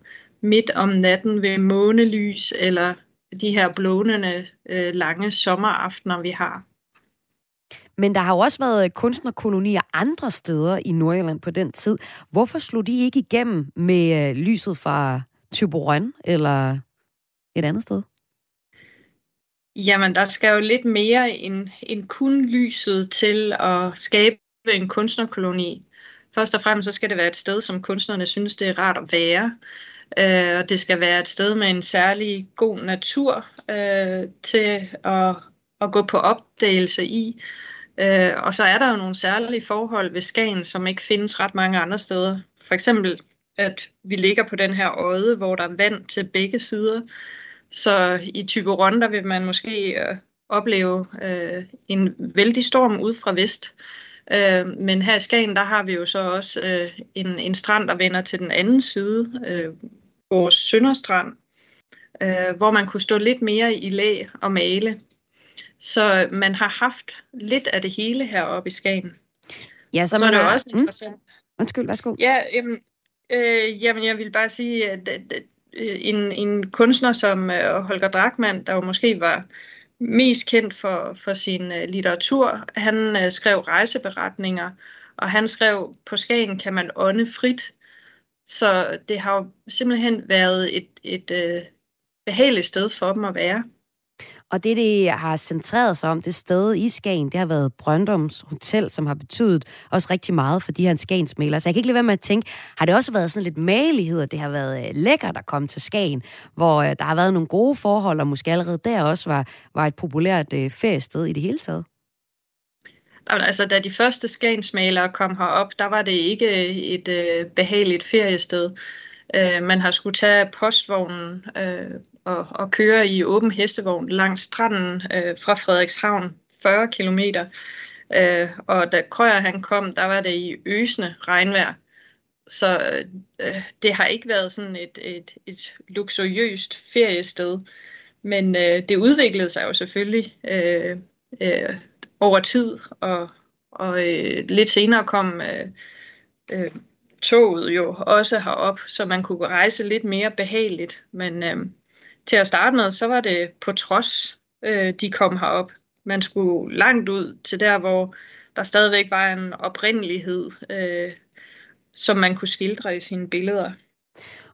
midt om natten ved månelys, eller de her blånende øh, lange sommeraftener, vi har. Men der har jo også været kunstnerkolonier andre steder i Nordjylland på den tid. Hvorfor slog de ikke igennem med øh, lyset fra Tyborøn eller et andet sted? Jamen, der skal jo lidt mere end, end kun lyset til at skabe en kunstnerkoloni. Først og fremmest så skal det være et sted, som kunstnerne synes, det er rart at være. Øh, og det skal være et sted med en særlig god natur øh, til at, at gå på opdagelse i. Øh, og så er der jo nogle særlige forhold ved Skagen, som ikke findes ret mange andre steder. For eksempel, at vi ligger på den her øde, hvor der er vand til begge sider. Så i type der vil man måske øh, opleve øh, en vældig storm ud fra vest. Øh, men her i Skagen, der har vi jo så også øh, en, en strand, der vender til den anden side, øh, vores Sønderstrand, øh, hvor man kunne stå lidt mere i læ og male. Så man har haft lidt af det hele heroppe i Skagen. Ja, så, så man er det har... også mm. interessant. Undskyld, værsgo. Ja, jamen, øh, jamen, jeg vil bare sige, at, at, at en, en kunstner som uh, Holger Drachmann, der jo måske var mest kendt for, for sin uh, litteratur, han uh, skrev rejseberetninger, og han skrev, på Skagen kan man ånde frit. Så det har jo simpelthen været et, et uh, behageligt sted for dem at være. Og det, det har centreret sig om, det sted i Skagen, det har været Brøndums Hotel, som har betydet også rigtig meget for de her Skagensmalere. Så jeg kan ikke lade være med at tænke, har det også været sådan lidt malighed, og det har været øh, lækkert at komme til Skagen, hvor øh, der har været nogle gode forhold, og måske allerede der også var, var et populært øh, feriested i det hele taget? Altså, da de første skagensmalere kom herop, der var det ikke øh, et øh, behageligt feriested. Øh, man har skulle tage postvognen øh, og, og køre i åben hestevogn langs stranden øh, fra Frederikshavn 40 kilometer. Øh, og da Krøyer han kom, der var det i øsende regnvejr. Så øh, det har ikke været sådan et, et, et luksuriøst feriested. Men øh, det udviklede sig jo selvfølgelig øh, øh, over tid, og, og øh, lidt senere kom øh, øh, toget jo også herop, så man kunne rejse lidt mere behageligt. Men øh, til at starte med, så var det på trods, øh, de kom herop. Man skulle langt ud til der, hvor der stadigvæk var en oprindelighed, øh, som man kunne skildre i sine billeder.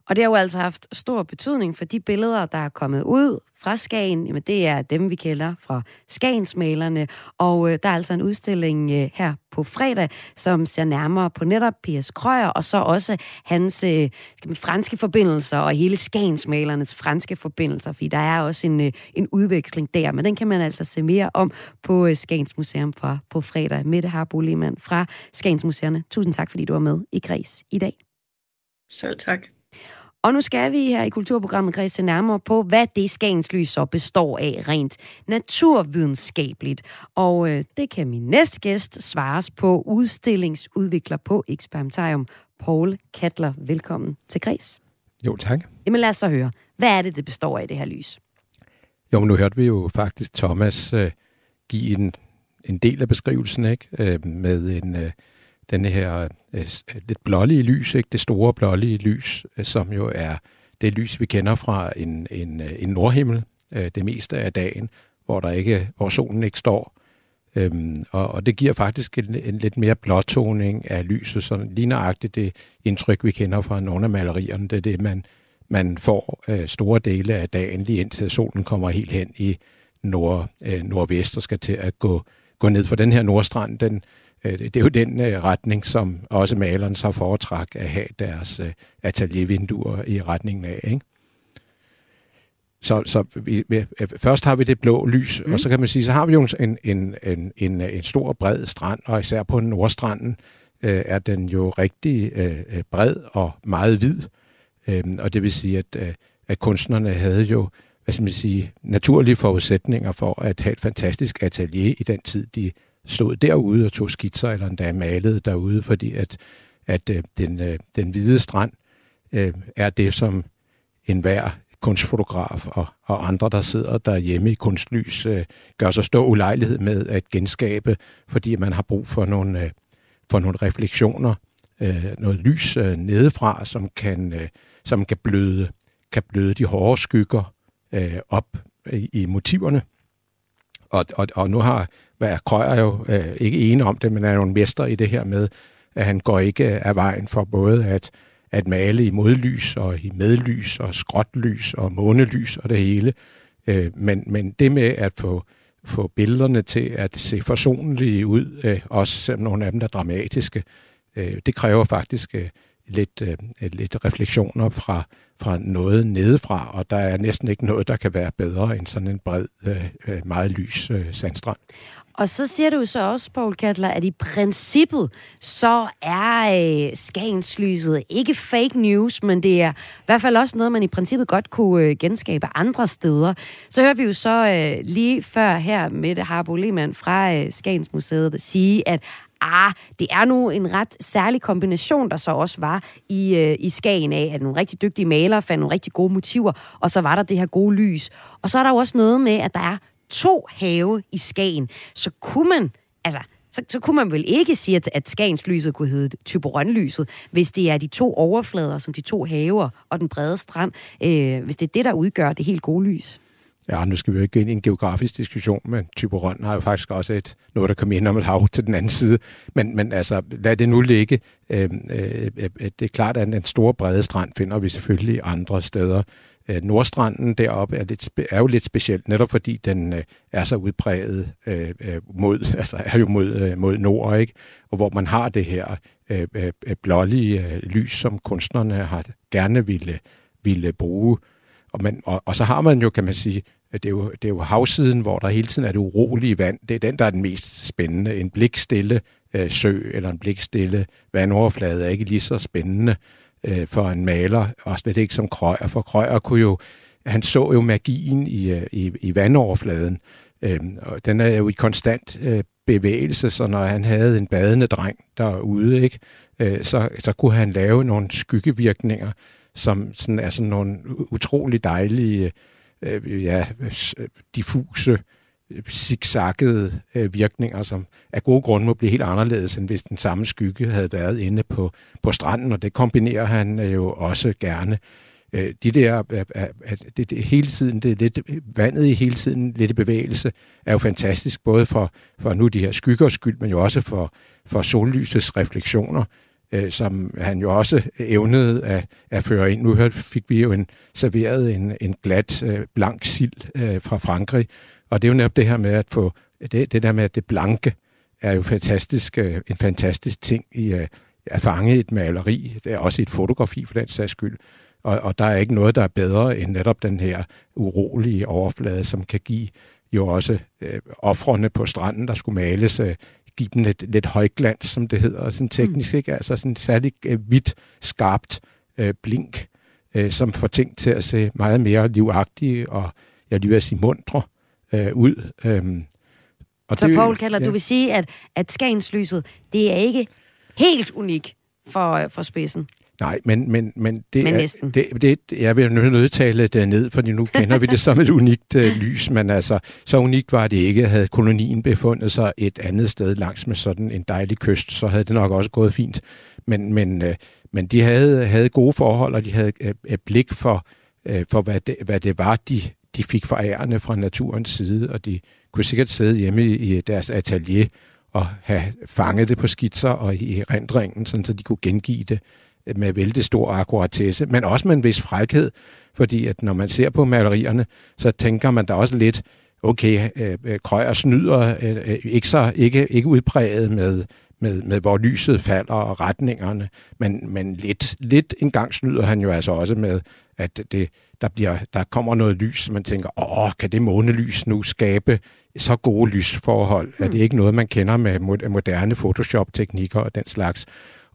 Og det har jo altså haft stor betydning for de billeder, der er kommet ud fra Skagen. Jamen, det er dem, vi kender fra Skagensmalerne. Og øh, der er altså en udstilling øh, her på fredag, som ser nærmere på netop P.S. Krøyer, og så også hans øh, skal man, franske forbindelser, og hele Skagensmalernes franske forbindelser, fordi der er også en, øh, en udveksling der. Men den kan man altså se mere om på øh, Skagens Museum fra på fredag. Mette Harbo Lehmann fra Skagens Museerne. Tusind tak, fordi du var med i Græs i dag. Selv tak. Og nu skal vi her i Kulturprogrammet kredse nærmere på, hvad det Skagens Lys så består af rent naturvidenskabeligt. Og øh, det kan min næste gæst svares på udstillingsudvikler på Experimentarium, Paul Kattler. Velkommen til Græs. Jo, tak. Jamen lad os så høre. Hvad er det, det består af, det her lys? Jo, men nu hørte vi jo faktisk Thomas øh, give en, en del af beskrivelsen, ikke? Øh, med en... Øh, den her øh, øh, lidt blålige lys, ikke? det store blålige lys, øh, som jo er det lys, vi kender fra en, en, øh, en nordhimmel øh, det meste af dagen, hvor, der ikke, hvor solen ikke står. Øhm, og, og det giver faktisk en, en lidt mere blåtoning af lyset, så ligneragtigt det indtryk, vi kender fra nogle af malerierne, det er det, man, man får øh, store dele af dagen, lige indtil solen kommer helt hen i nord, øh, nordvest og skal til at gå, gå ned. For den her nordstrand, den, Øh, det er jo den øh, retning, som også malerne så foretræk at have deres øh, ateliervinduer i retningen af. Ikke? Så, så vi, først har vi det blå lys, mm. og så kan man sige, så har vi jo en, en, en, en, en stor bred strand, og især på nordstranden øh, er den jo rigtig øh, bred og meget hvid. Øh, og det vil sige, at, øh, at kunstnerne havde jo hvad skal man sige, naturlige forudsætninger for at have et fantastisk atelier i den tid, de stod derude og tog skitser, eller endda malede derude, fordi at, at øh, den, øh, den hvide strand øh, er det, som enhver kunstfotograf og, og andre, der sidder derhjemme i kunstlys, øh, gør sig stor ulejlighed med at genskabe, fordi man har brug for nogle, øh, for nogle refleksioner, øh, noget lys øh, nedefra, som kan, øh, som kan bløde, kan bløde de hårde skygger øh, op i, i motiverne. Og, og, og nu har hvad Krøyer jo øh, ikke ene om det, men er jo en mester i det her med, at han går ikke øh, af vejen for både at, at male i modlys og i medlys og skråtlys og månelys og det hele. Øh, men, men det med at få, få billederne til at se forsonlige ud, øh, også selvom nogle af dem er dramatiske, øh, det kræver faktisk øh, lidt, øh, lidt refleksioner fra, fra noget nedefra, og der er næsten ikke noget, der kan være bedre end sådan en bred, øh, øh meget lys øh, sandstrand. Og så siger du så også, Paul Kattler, at i princippet, så er øh, Skagenslyset ikke fake news, men det er i hvert fald også noget, man i princippet godt kunne øh, genskabe andre steder. Så hører vi jo så øh, lige før her med det Harbo Lehmann fra øh, Skagensmuseet sige, at ah, det er nu en ret særlig kombination, der så også var i, øh, i Skagen af, at nogle rigtig dygtige malere fandt nogle rigtig gode motiver, og så var der det her gode lys. Og så er der jo også noget med, at der er to have i Skagen, så kunne man, altså, så, så kunne man vel ikke sige, at, at Skagens lyset kunne hedde Typerønlyset, hvis det er de to overflader, som de to haver og den brede strand, øh, hvis det er det, der udgør det helt gode lys. Ja, nu skal vi jo ikke ind i en geografisk diskussion, men Typerøn har jo faktisk også et, noget, der kommer ind om et hav til den anden side. Men, men altså, lad det nu ligge. Øhm, øh, øh, øh det er klart, at den store brede strand finder vi selvfølgelig andre steder. Øh, Nordstranden deroppe er, lidt, er jo lidt specielt, netop fordi den øh, er så udpræget øh, øh, mod, [laughs] altså er jo mod, øh, mod nord, ikke? Og hvor man har det her øh, øh, øh, blålige øh, lys, som kunstnerne har gerne ville, ville bruge. Og, man, og, og så har man jo, kan man sige, det er, jo, det er jo havsiden, hvor der hele tiden er det urolige vand. Det er den, der er den mest spændende. En blikstille øh, sø eller en blikstille vandoverflade er ikke lige så spændende øh, for en maler, og slet ikke som Krøyer, for Krøyer kunne jo, han så jo magien i, øh, i, i vandoverfladen, øh, og den er jo i konstant øh, bevægelse, så når han havde en badende dreng derude, ikke, øh, så, så kunne han lave nogle skyggevirkninger, som sådan er sådan nogle utrolig dejlige, øh, ja, diffuse, zigzaggede øh, virkninger, som af gode grunde må blive helt anderledes, end hvis den samme skygge havde været inde på, på stranden, og det kombinerer han øh, jo også gerne. Øh, de der, øh, øh, øh, at det, det, hele tiden, det lidt, vandet i hele tiden lidt i bevægelse, er jo fantastisk, både for, for nu de her skyggers skyld, men jo også for, for sollysets refleksioner, øh, som han jo også evnede at, at føre ind. Nu hørte, fik vi jo en, serveret en, en glat, øh, blank sild øh, fra Frankrig, og det er jo netop det her med at få, det, det der med at det blanke er jo fantastisk, øh, en fantastisk ting i øh, at fange et maleri, det er også et fotografi for den sags skyld, og, og der er ikke noget, der er bedre end netop den her urolige overflade, som kan give jo også øh, offrene på stranden, der skulle males, øh, give dem lidt, lidt højglans, som det hedder, sådan teknisk, mm. ikke? altså sådan særligt øh, hvidt, skarpt øh, blink, øh, som får ting til at se meget mere livagtige og, jeg lige vil sige, mundre øh, ud. Øhm, og så det, Paul kalder, ja. du vil sige, at, at skagenslyset, det er ikke helt unik for, for spidsen? Nej, men, men, men det men er... Det, det, jeg vil nødt tale det ned, fordi nu kender vi det som et unikt uh, lys, men altså, så unikt var det ikke. Havde kolonien befundet sig et andet sted langs med sådan en dejlig kyst, så havde det nok også gået fint. Men, men, uh, men de havde, havde gode forhold, og de havde et blik for, uh, for hvad, det, hvad det var, de, de fik forærende fra naturens side, og de kunne sikkert sidde hjemme i, deres atelier og have fanget det på skitser og i rendringen, sådan så de kunne gengive det med vældig stor akkuratesse, men også med en vis frækhed, fordi at når man ser på malerierne, så tænker man da også lidt, okay, øh, øh krøjer snyder øh, øh, ikke, så, ikke, ikke udpræget med, med, med hvor lyset falder og retningerne, men, men lidt, lidt en gang snyder han jo altså også med, at det, der, bliver, der kommer noget lys, man tænker, åh, kan det månelys nu skabe så gode lysforhold? Mm. Er det hmm. ikke noget, man kender med moderne Photoshop-teknikker og den slags?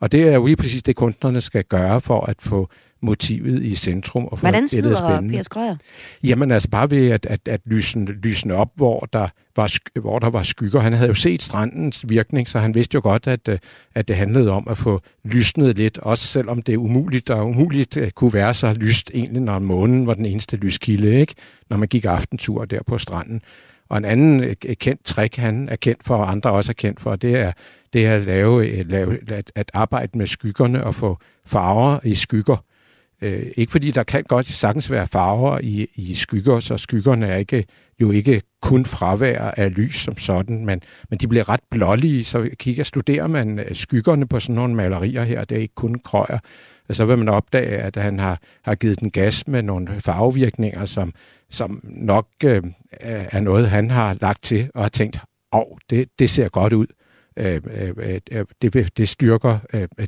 Og det er jo lige præcis det, kunstnerne skal gøre for at få motivet i centrum. Og Hvordan snyder spændende. Per Skrøger? Jamen altså bare ved at, at, at lysne, lysne op, hvor der, var, hvor der var skygger. Han havde jo set strandens virkning, så han vidste jo godt, at, øh, at det handlede om at få lysnet lidt, også selvom det er umuligt, og umuligt øh, kunne være så lyst egentlig, når månen var den eneste lyskilde, ikke? når man gik aftentur der på stranden. Og en anden øh, kendt trick, han er kendt for, og andre også er kendt for, det er det er at, lave, lave, at, at arbejde med skyggerne og få farver i skygger. Øh, ikke fordi der kan godt sagtens være farver i, i skygger, så skyggerne er ikke, jo ikke kun fravær af lys som sådan, men, men de bliver ret blålige, så kigger, studerer man øh, skyggerne på sådan nogle malerier her, det er ikke kun krøjer, så vil man opdage, at han har, har givet den gas med nogle farvevirkninger, som, som nok øh, er noget, han har lagt til og har tænkt, åh, oh, det, det ser godt ud. Øh, øh, øh, det, det styrker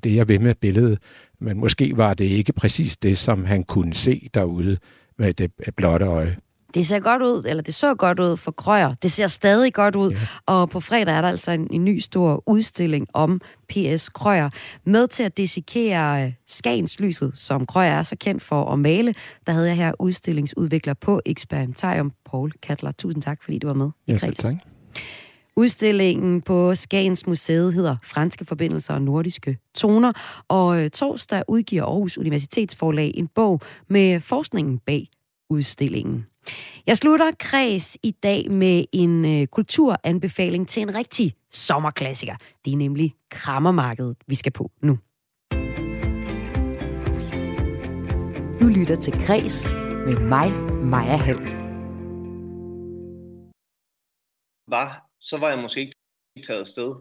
det, jeg vil med billedet. Men måske var det ikke præcis det, som han kunne se derude med det blotte øje. Det ser godt ud, eller det så godt ud for Krøyer. Det ser stadig godt ud. Ja. Og på fredag er der altså en, en ny stor udstilling om P.S. Krøyer. Med til at desikere Skagenslyset, som Krøyer er så kendt for at male. Der havde jeg her udstillingsudvikler på Experimentarium, Paul Kattler. Tusind tak, fordi du var med i ja, tak. Udstillingen på Skagens Museet hedder Franske Forbindelser og Nordiske Toner, og øh, torsdag udgiver Aarhus Universitetsforlag en bog med forskningen bag udstillingen. Jeg slutter kreds i dag med en øh, kulturanbefaling til en rigtig sommerklassiker. Det er nemlig Krammermarkedet, vi skal på nu. Du lytter til Kres med mig, Maja Hall. Var så var jeg måske ikke taget afsted.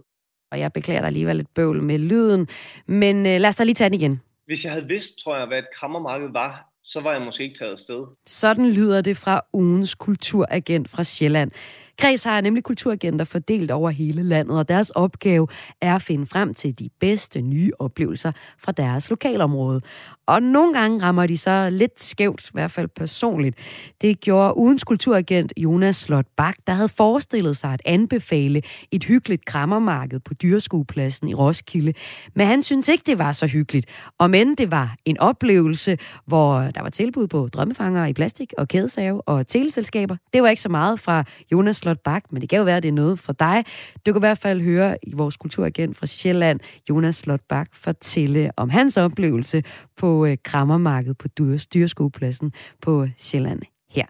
Og jeg beklager dig alligevel lidt bøvl med lyden, men øh, lad os da lige tage den igen. Hvis jeg havde vidst, tror jeg, hvad et krammermarked var, så var jeg måske ikke taget afsted. Sådan lyder det fra ugens kulturagent fra Sjælland. Kreds har nemlig kulturagenter fordelt over hele landet, og deres opgave er at finde frem til de bedste nye oplevelser fra deres lokalområde. Og nogle gange rammer de så lidt skævt, i hvert fald personligt. Det gjorde ugens kulturagent Jonas Slot Bak, der havde forestillet sig at anbefale et hyggeligt krammermarked på dyreskuepladsen i Roskilde. Men han synes ikke, det var så hyggeligt. Og men det var en oplevelse, hvor der var tilbud på drømmefanger i plastik og kædesave og teleselskaber. Det var ikke så meget fra Jonas Liselotte Bak, men det kan jo være, at det er noget for dig. Du kan i hvert fald høre i vores kulturagent fra Sjælland, Jonas Slot Bak, fortælle om hans oplevelse på øh, krammermarkedet på Dyreskuepladsen på Sjælland her.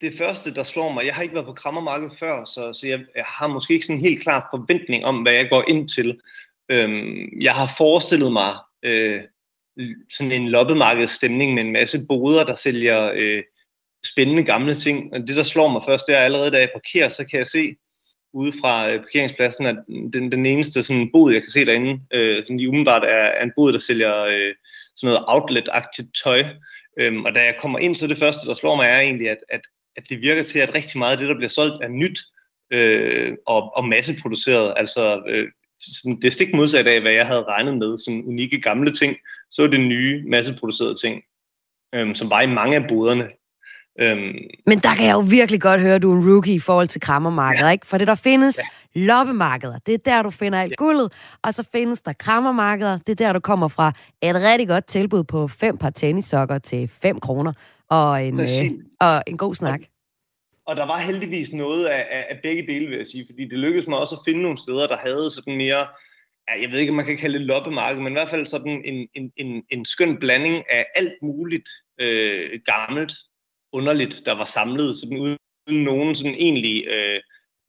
Det første, der slår mig, jeg har ikke været på krammermarkedet før, så, så jeg, jeg har måske ikke sådan en helt klar forventning om, hvad jeg går ind til. Øhm, jeg har forestillet mig øh, sådan en loppemarkedsstemning med en masse boder, der sælger øh, spændende gamle ting. Og det, der slår mig først, det er allerede, da jeg parkerer, så kan jeg se ude fra øh, parkeringspladsen, at den, den eneste sådan bod, jeg kan se derinde, øh, den lige umiddelbart er, er en bod, der sælger øh, sådan noget outlet-agtigt tøj. Øhm, og da jeg kommer ind, så det første, der slår mig, er egentlig, at, at, at det virker til, at rigtig meget af det, der bliver solgt, er nyt øh, og, og masseproduceret. Altså øh, sådan, det er stik modsat af, hvad jeg havde regnet med, sådan unikke gamle ting, så er det nye masseproducerede ting, øhm, som var i mange af boderne. Øhm, Men der kan jeg jo virkelig godt høre, at du er en rookie i forhold til krammermarkedet, ja. ikke? For det der findes ja. loppemarkeder, det er der, du finder alt ja. guldet, og så findes der krammermarkeder, det er der, du kommer fra et rigtig godt tilbud på fem par tennissokker til 5 kroner, og en, øh, og en god snak. Og der var heldigvis noget af, af, af begge dele, vil jeg sige, fordi det lykkedes mig også at finde nogle steder, der havde sådan mere, ja, jeg ved ikke, om man kan kalde det loppemarked, men i hvert fald sådan en, en, en, en skøn blanding af alt muligt øh, gammelt, underligt, der var samlet, sådan uden nogen sådan egentlig øh,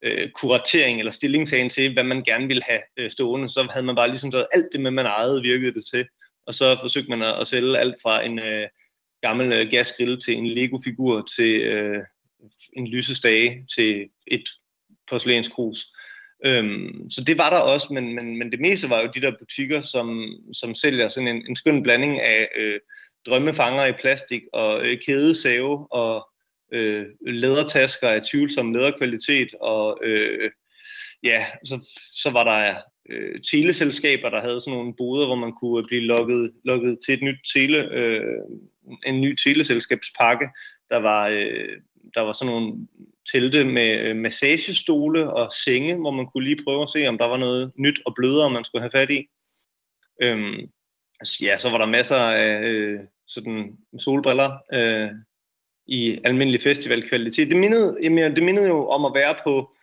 øh, kuratering eller stillingtagen til, hvad man gerne ville have øh, stående. Så havde man bare ligesom taget alt det med, man ejede, virkede det til. Og så forsøgte man at, at sælge alt fra en øh, gammel øh, gasgrill til en Lego-figur til øh, en lysestage til et porcelænskrus. Øhm, så det var der også, men, men, men det meste var jo de der butikker, som, som sælger sådan en, en skøn blanding af øh, drømmefanger i plastik og øh, kædesave og øh, lædertasker af tvivlsom læderkvalitet og øh, ja, så, så var der øh, teleselskaber, der havde sådan nogle boder, hvor man kunne blive lukket, lukket til et nyt tele, øh, en ny teleselskabspakke. Der var øh, der var sådan nogle telte med øh, massagestole og senge, hvor man kunne lige prøve at se, om der var noget nyt og blødere, man skulle have fat i. Øhm, altså, ja, så var der masser af øh, sådan solbriller øh, i almindelig festivalkvalitet. Det mindede, jamen, det mindede jo om at være på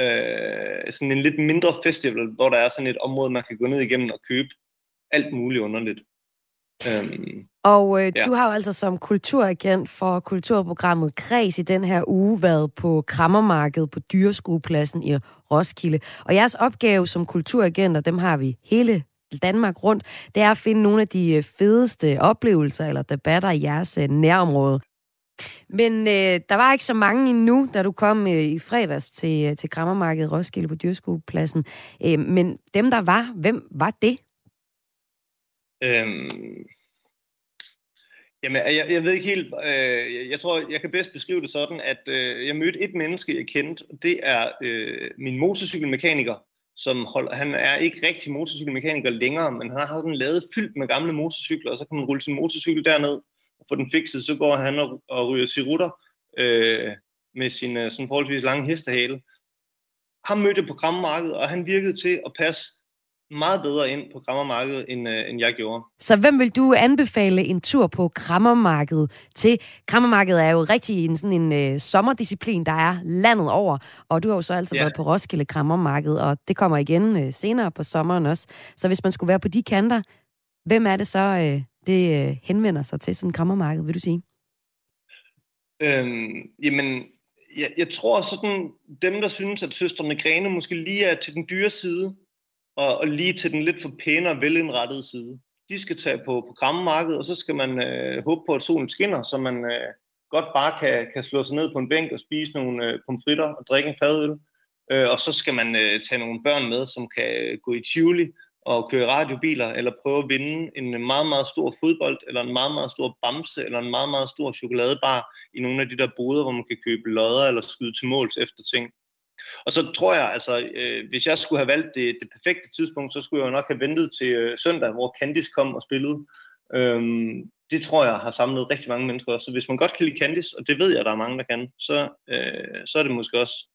øh, sådan en lidt mindre festival, hvor der er sådan et område, man kan gå ned igennem og købe alt muligt underligt. Øhm, og øh, ja. du har jo altså som kulturagent for kulturprogrammet Kreds i den her uge været på krammermarkedet på Dyreskuepladsen i Roskilde. Og jeres opgave som kulturagenter, dem har vi hele Danmark rundt, det er at finde nogle af de øh, fedeste oplevelser eller debatter i jeres øh, nærområde. Men øh, der var ikke så mange endnu, da du kom øh, i fredags til, øh, til Grammermarkedet Roskilde på Dyrskuepladsen. Øh, men dem, der var, hvem var det? Øhm, jamen, jeg, jeg ved ikke helt, øh, jeg tror, jeg kan bedst beskrive det sådan, at øh, jeg mødte et menneske, jeg kendte, det er øh, min motorcykelmekaniker, som holder, han er ikke rigtig motorcykelmekaniker længere, men han har sådan lavet fyldt med gamle motorcykler, og så kan man rulle sin motorcykel derned og få den fikset, så går han og, og ryger rutter øh, med sin øh, sådan forholdsvis lange hestehale. Han mødte på krammarkedet, og han virkede til at passe meget bedre ind på krammermarkedet, end, øh, end jeg gjorde. Så hvem vil du anbefale en tur på krammermarkedet til? Krammermarkedet er jo rigtig en, sådan en øh, sommerdisciplin, der er landet over, og du har jo så altså ja. været på Roskilde Krammermarked, og det kommer igen øh, senere på sommeren også. Så hvis man skulle være på de kanter, hvem er det så, øh, det øh, henvender sig til sådan en krammermarked, vil du sige? Øhm, jamen, jeg, jeg tror sådan, dem der synes, at søstrene Grene måske lige er til den dyre side, og, og lige til den lidt for pæne og velindrettede side. De skal tage på, på krammemarkedet, og så skal man øh, håbe på, at solen skinner, så man øh, godt bare kan, kan slå sig ned på en bænk og spise nogle øh, pomfritter og drikke en fadøl. Øh, og så skal man øh, tage nogle børn med, som kan øh, gå i Tivoli og køre radiobiler, eller prøve at vinde en meget, meget stor fodbold, eller en meget, meget stor bamse, eller en meget, meget stor chokoladebar i nogle af de der boder, hvor man kan købe lodder eller skyde til måls efter ting. Og så tror jeg, altså, øh, hvis jeg skulle have valgt det, det perfekte tidspunkt, så skulle jeg jo nok have ventet til øh, søndag, hvor Candice kom og spillede. Øhm, det tror jeg har samlet rigtig mange mennesker også. Så hvis man godt kan lide Candice, og det ved jeg, der er mange, der kan, så, øh, så er det måske også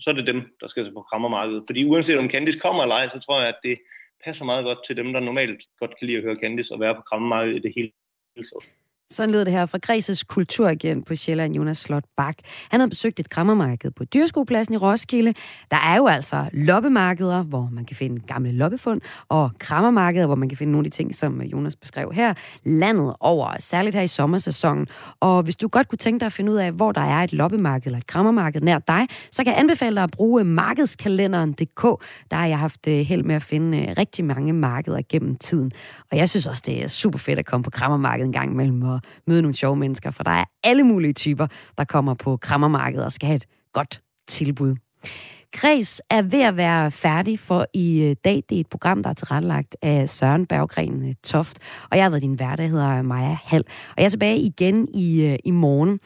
så er det dem, der skal se på krammermarkedet. Fordi uanset om Candice kommer eller ej, så tror jeg, at det passer meget godt til dem, der normalt godt kan lide at høre Candice og være på krammermarkedet i det hele taget. Sådan lød det her fra Græses kulturagent på Sjælland, Jonas Slot Bak. Han havde besøgt et krammermarked på Dyrskuepladsen i Roskilde. Der er jo altså loppemarkeder, hvor man kan finde gamle loppefund, og krammermarkeder, hvor man kan finde nogle af de ting, som Jonas beskrev her, landet over, særligt her i sommersæsonen. Og hvis du godt kunne tænke dig at finde ud af, hvor der er et loppemarked eller et krammermarked nær dig, så kan jeg anbefale dig at bruge markedskalenderen.dk. Der har jeg haft øh, held med at finde øh, rigtig mange markeder gennem tiden. Og jeg synes også, det er super fedt at komme på krammermarkedet en gang imellem og møde nogle sjove mennesker, for der er alle mulige typer, der kommer på krammermarkedet og skal have et godt tilbud. Kreds er ved at være færdig for i øh, dag. Det er et program, der er tilrettelagt af Søren Berggren øh, Toft, og jeg har været din hverdag, der hedder Maja Hall. Og jeg er tilbage igen i, øh, i morgen.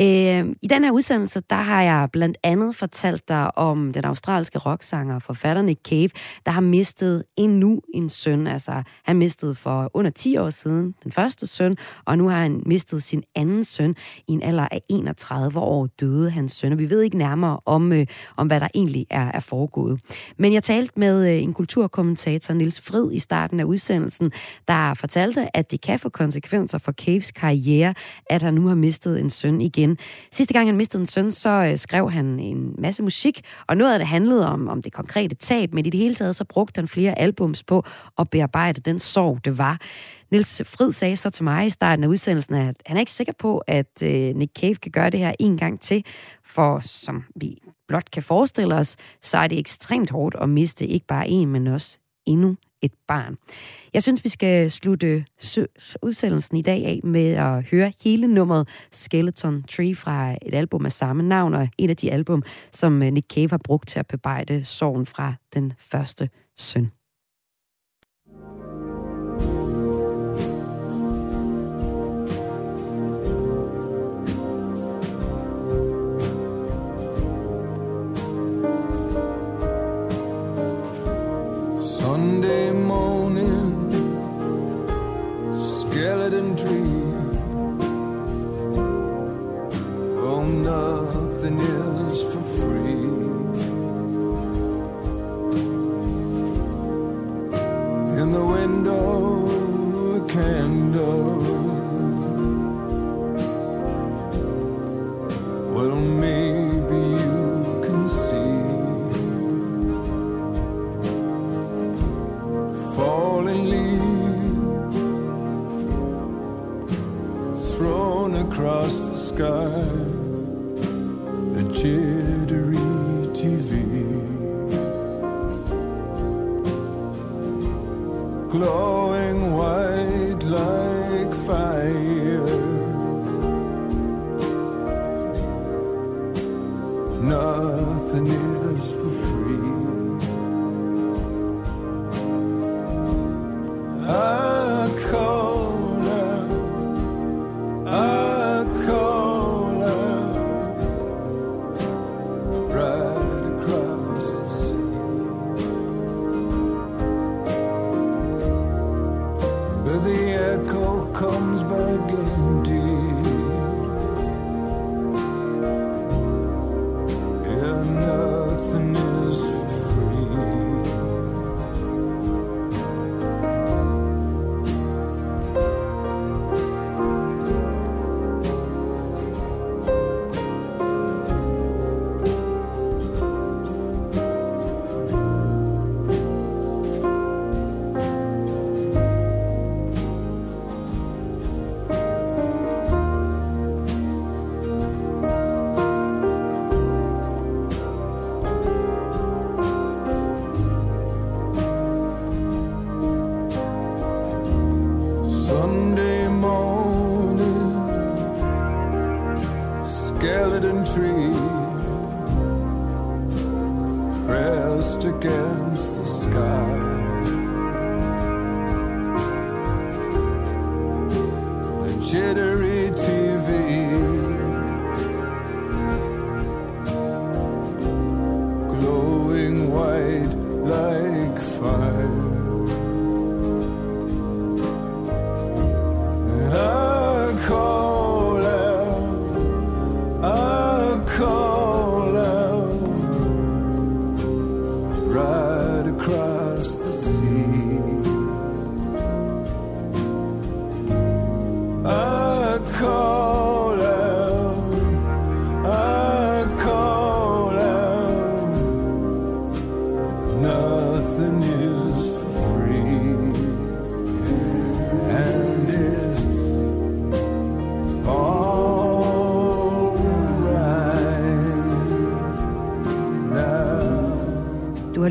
Øh, I den her udsendelse, der har jeg blandt andet fortalt dig om den australske rocksanger og forfatter Nick Cave, der har mistet endnu en søn. Altså, han mistede for under 10 år siden den første søn, og nu har han mistet sin anden søn. I en alder af 31 år døde hans søn, og vi ved ikke nærmere om, øh, om hvad der egentlig er, er foregået. Men jeg talte med øh, en kulturkommentator, Nils Frid, i starten af udsendelsen, der fortalte, at det kan få konsekvenser for Caves karriere, at han nu har mistet en søn igen igen. Sidste gang han mistede en søn, så øh, skrev han en masse musik, og noget af det handlede om, om det konkrete tab, men i det hele taget så brugte han flere albums på at bearbejde den sorg, det var. Nils Frid sagde så til mig i starten af udsendelsen, at han er ikke sikker på, at øh, Nick Cave kan gøre det her en gang til, for som vi blot kan forestille os, så er det ekstremt hårdt at miste ikke bare en, men også endnu et barn. Jeg synes, vi skal slutte udsendelsen i dag af med at høre hele nummeret Skeleton Tree fra et album af samme navn, og en af de album, som øh, Nick Cave har brugt til at bearbejde sorgen fra den første søn. Sunday morning, skeleton tree.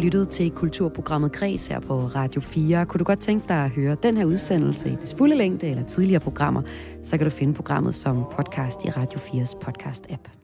Lyttet til kulturprogrammet Kres her på Radio 4. Kunne du godt tænke dig at høre den her udsendelse i dets fulde længde eller tidligere programmer, så kan du finde programmet som podcast i Radio 4's podcast-app.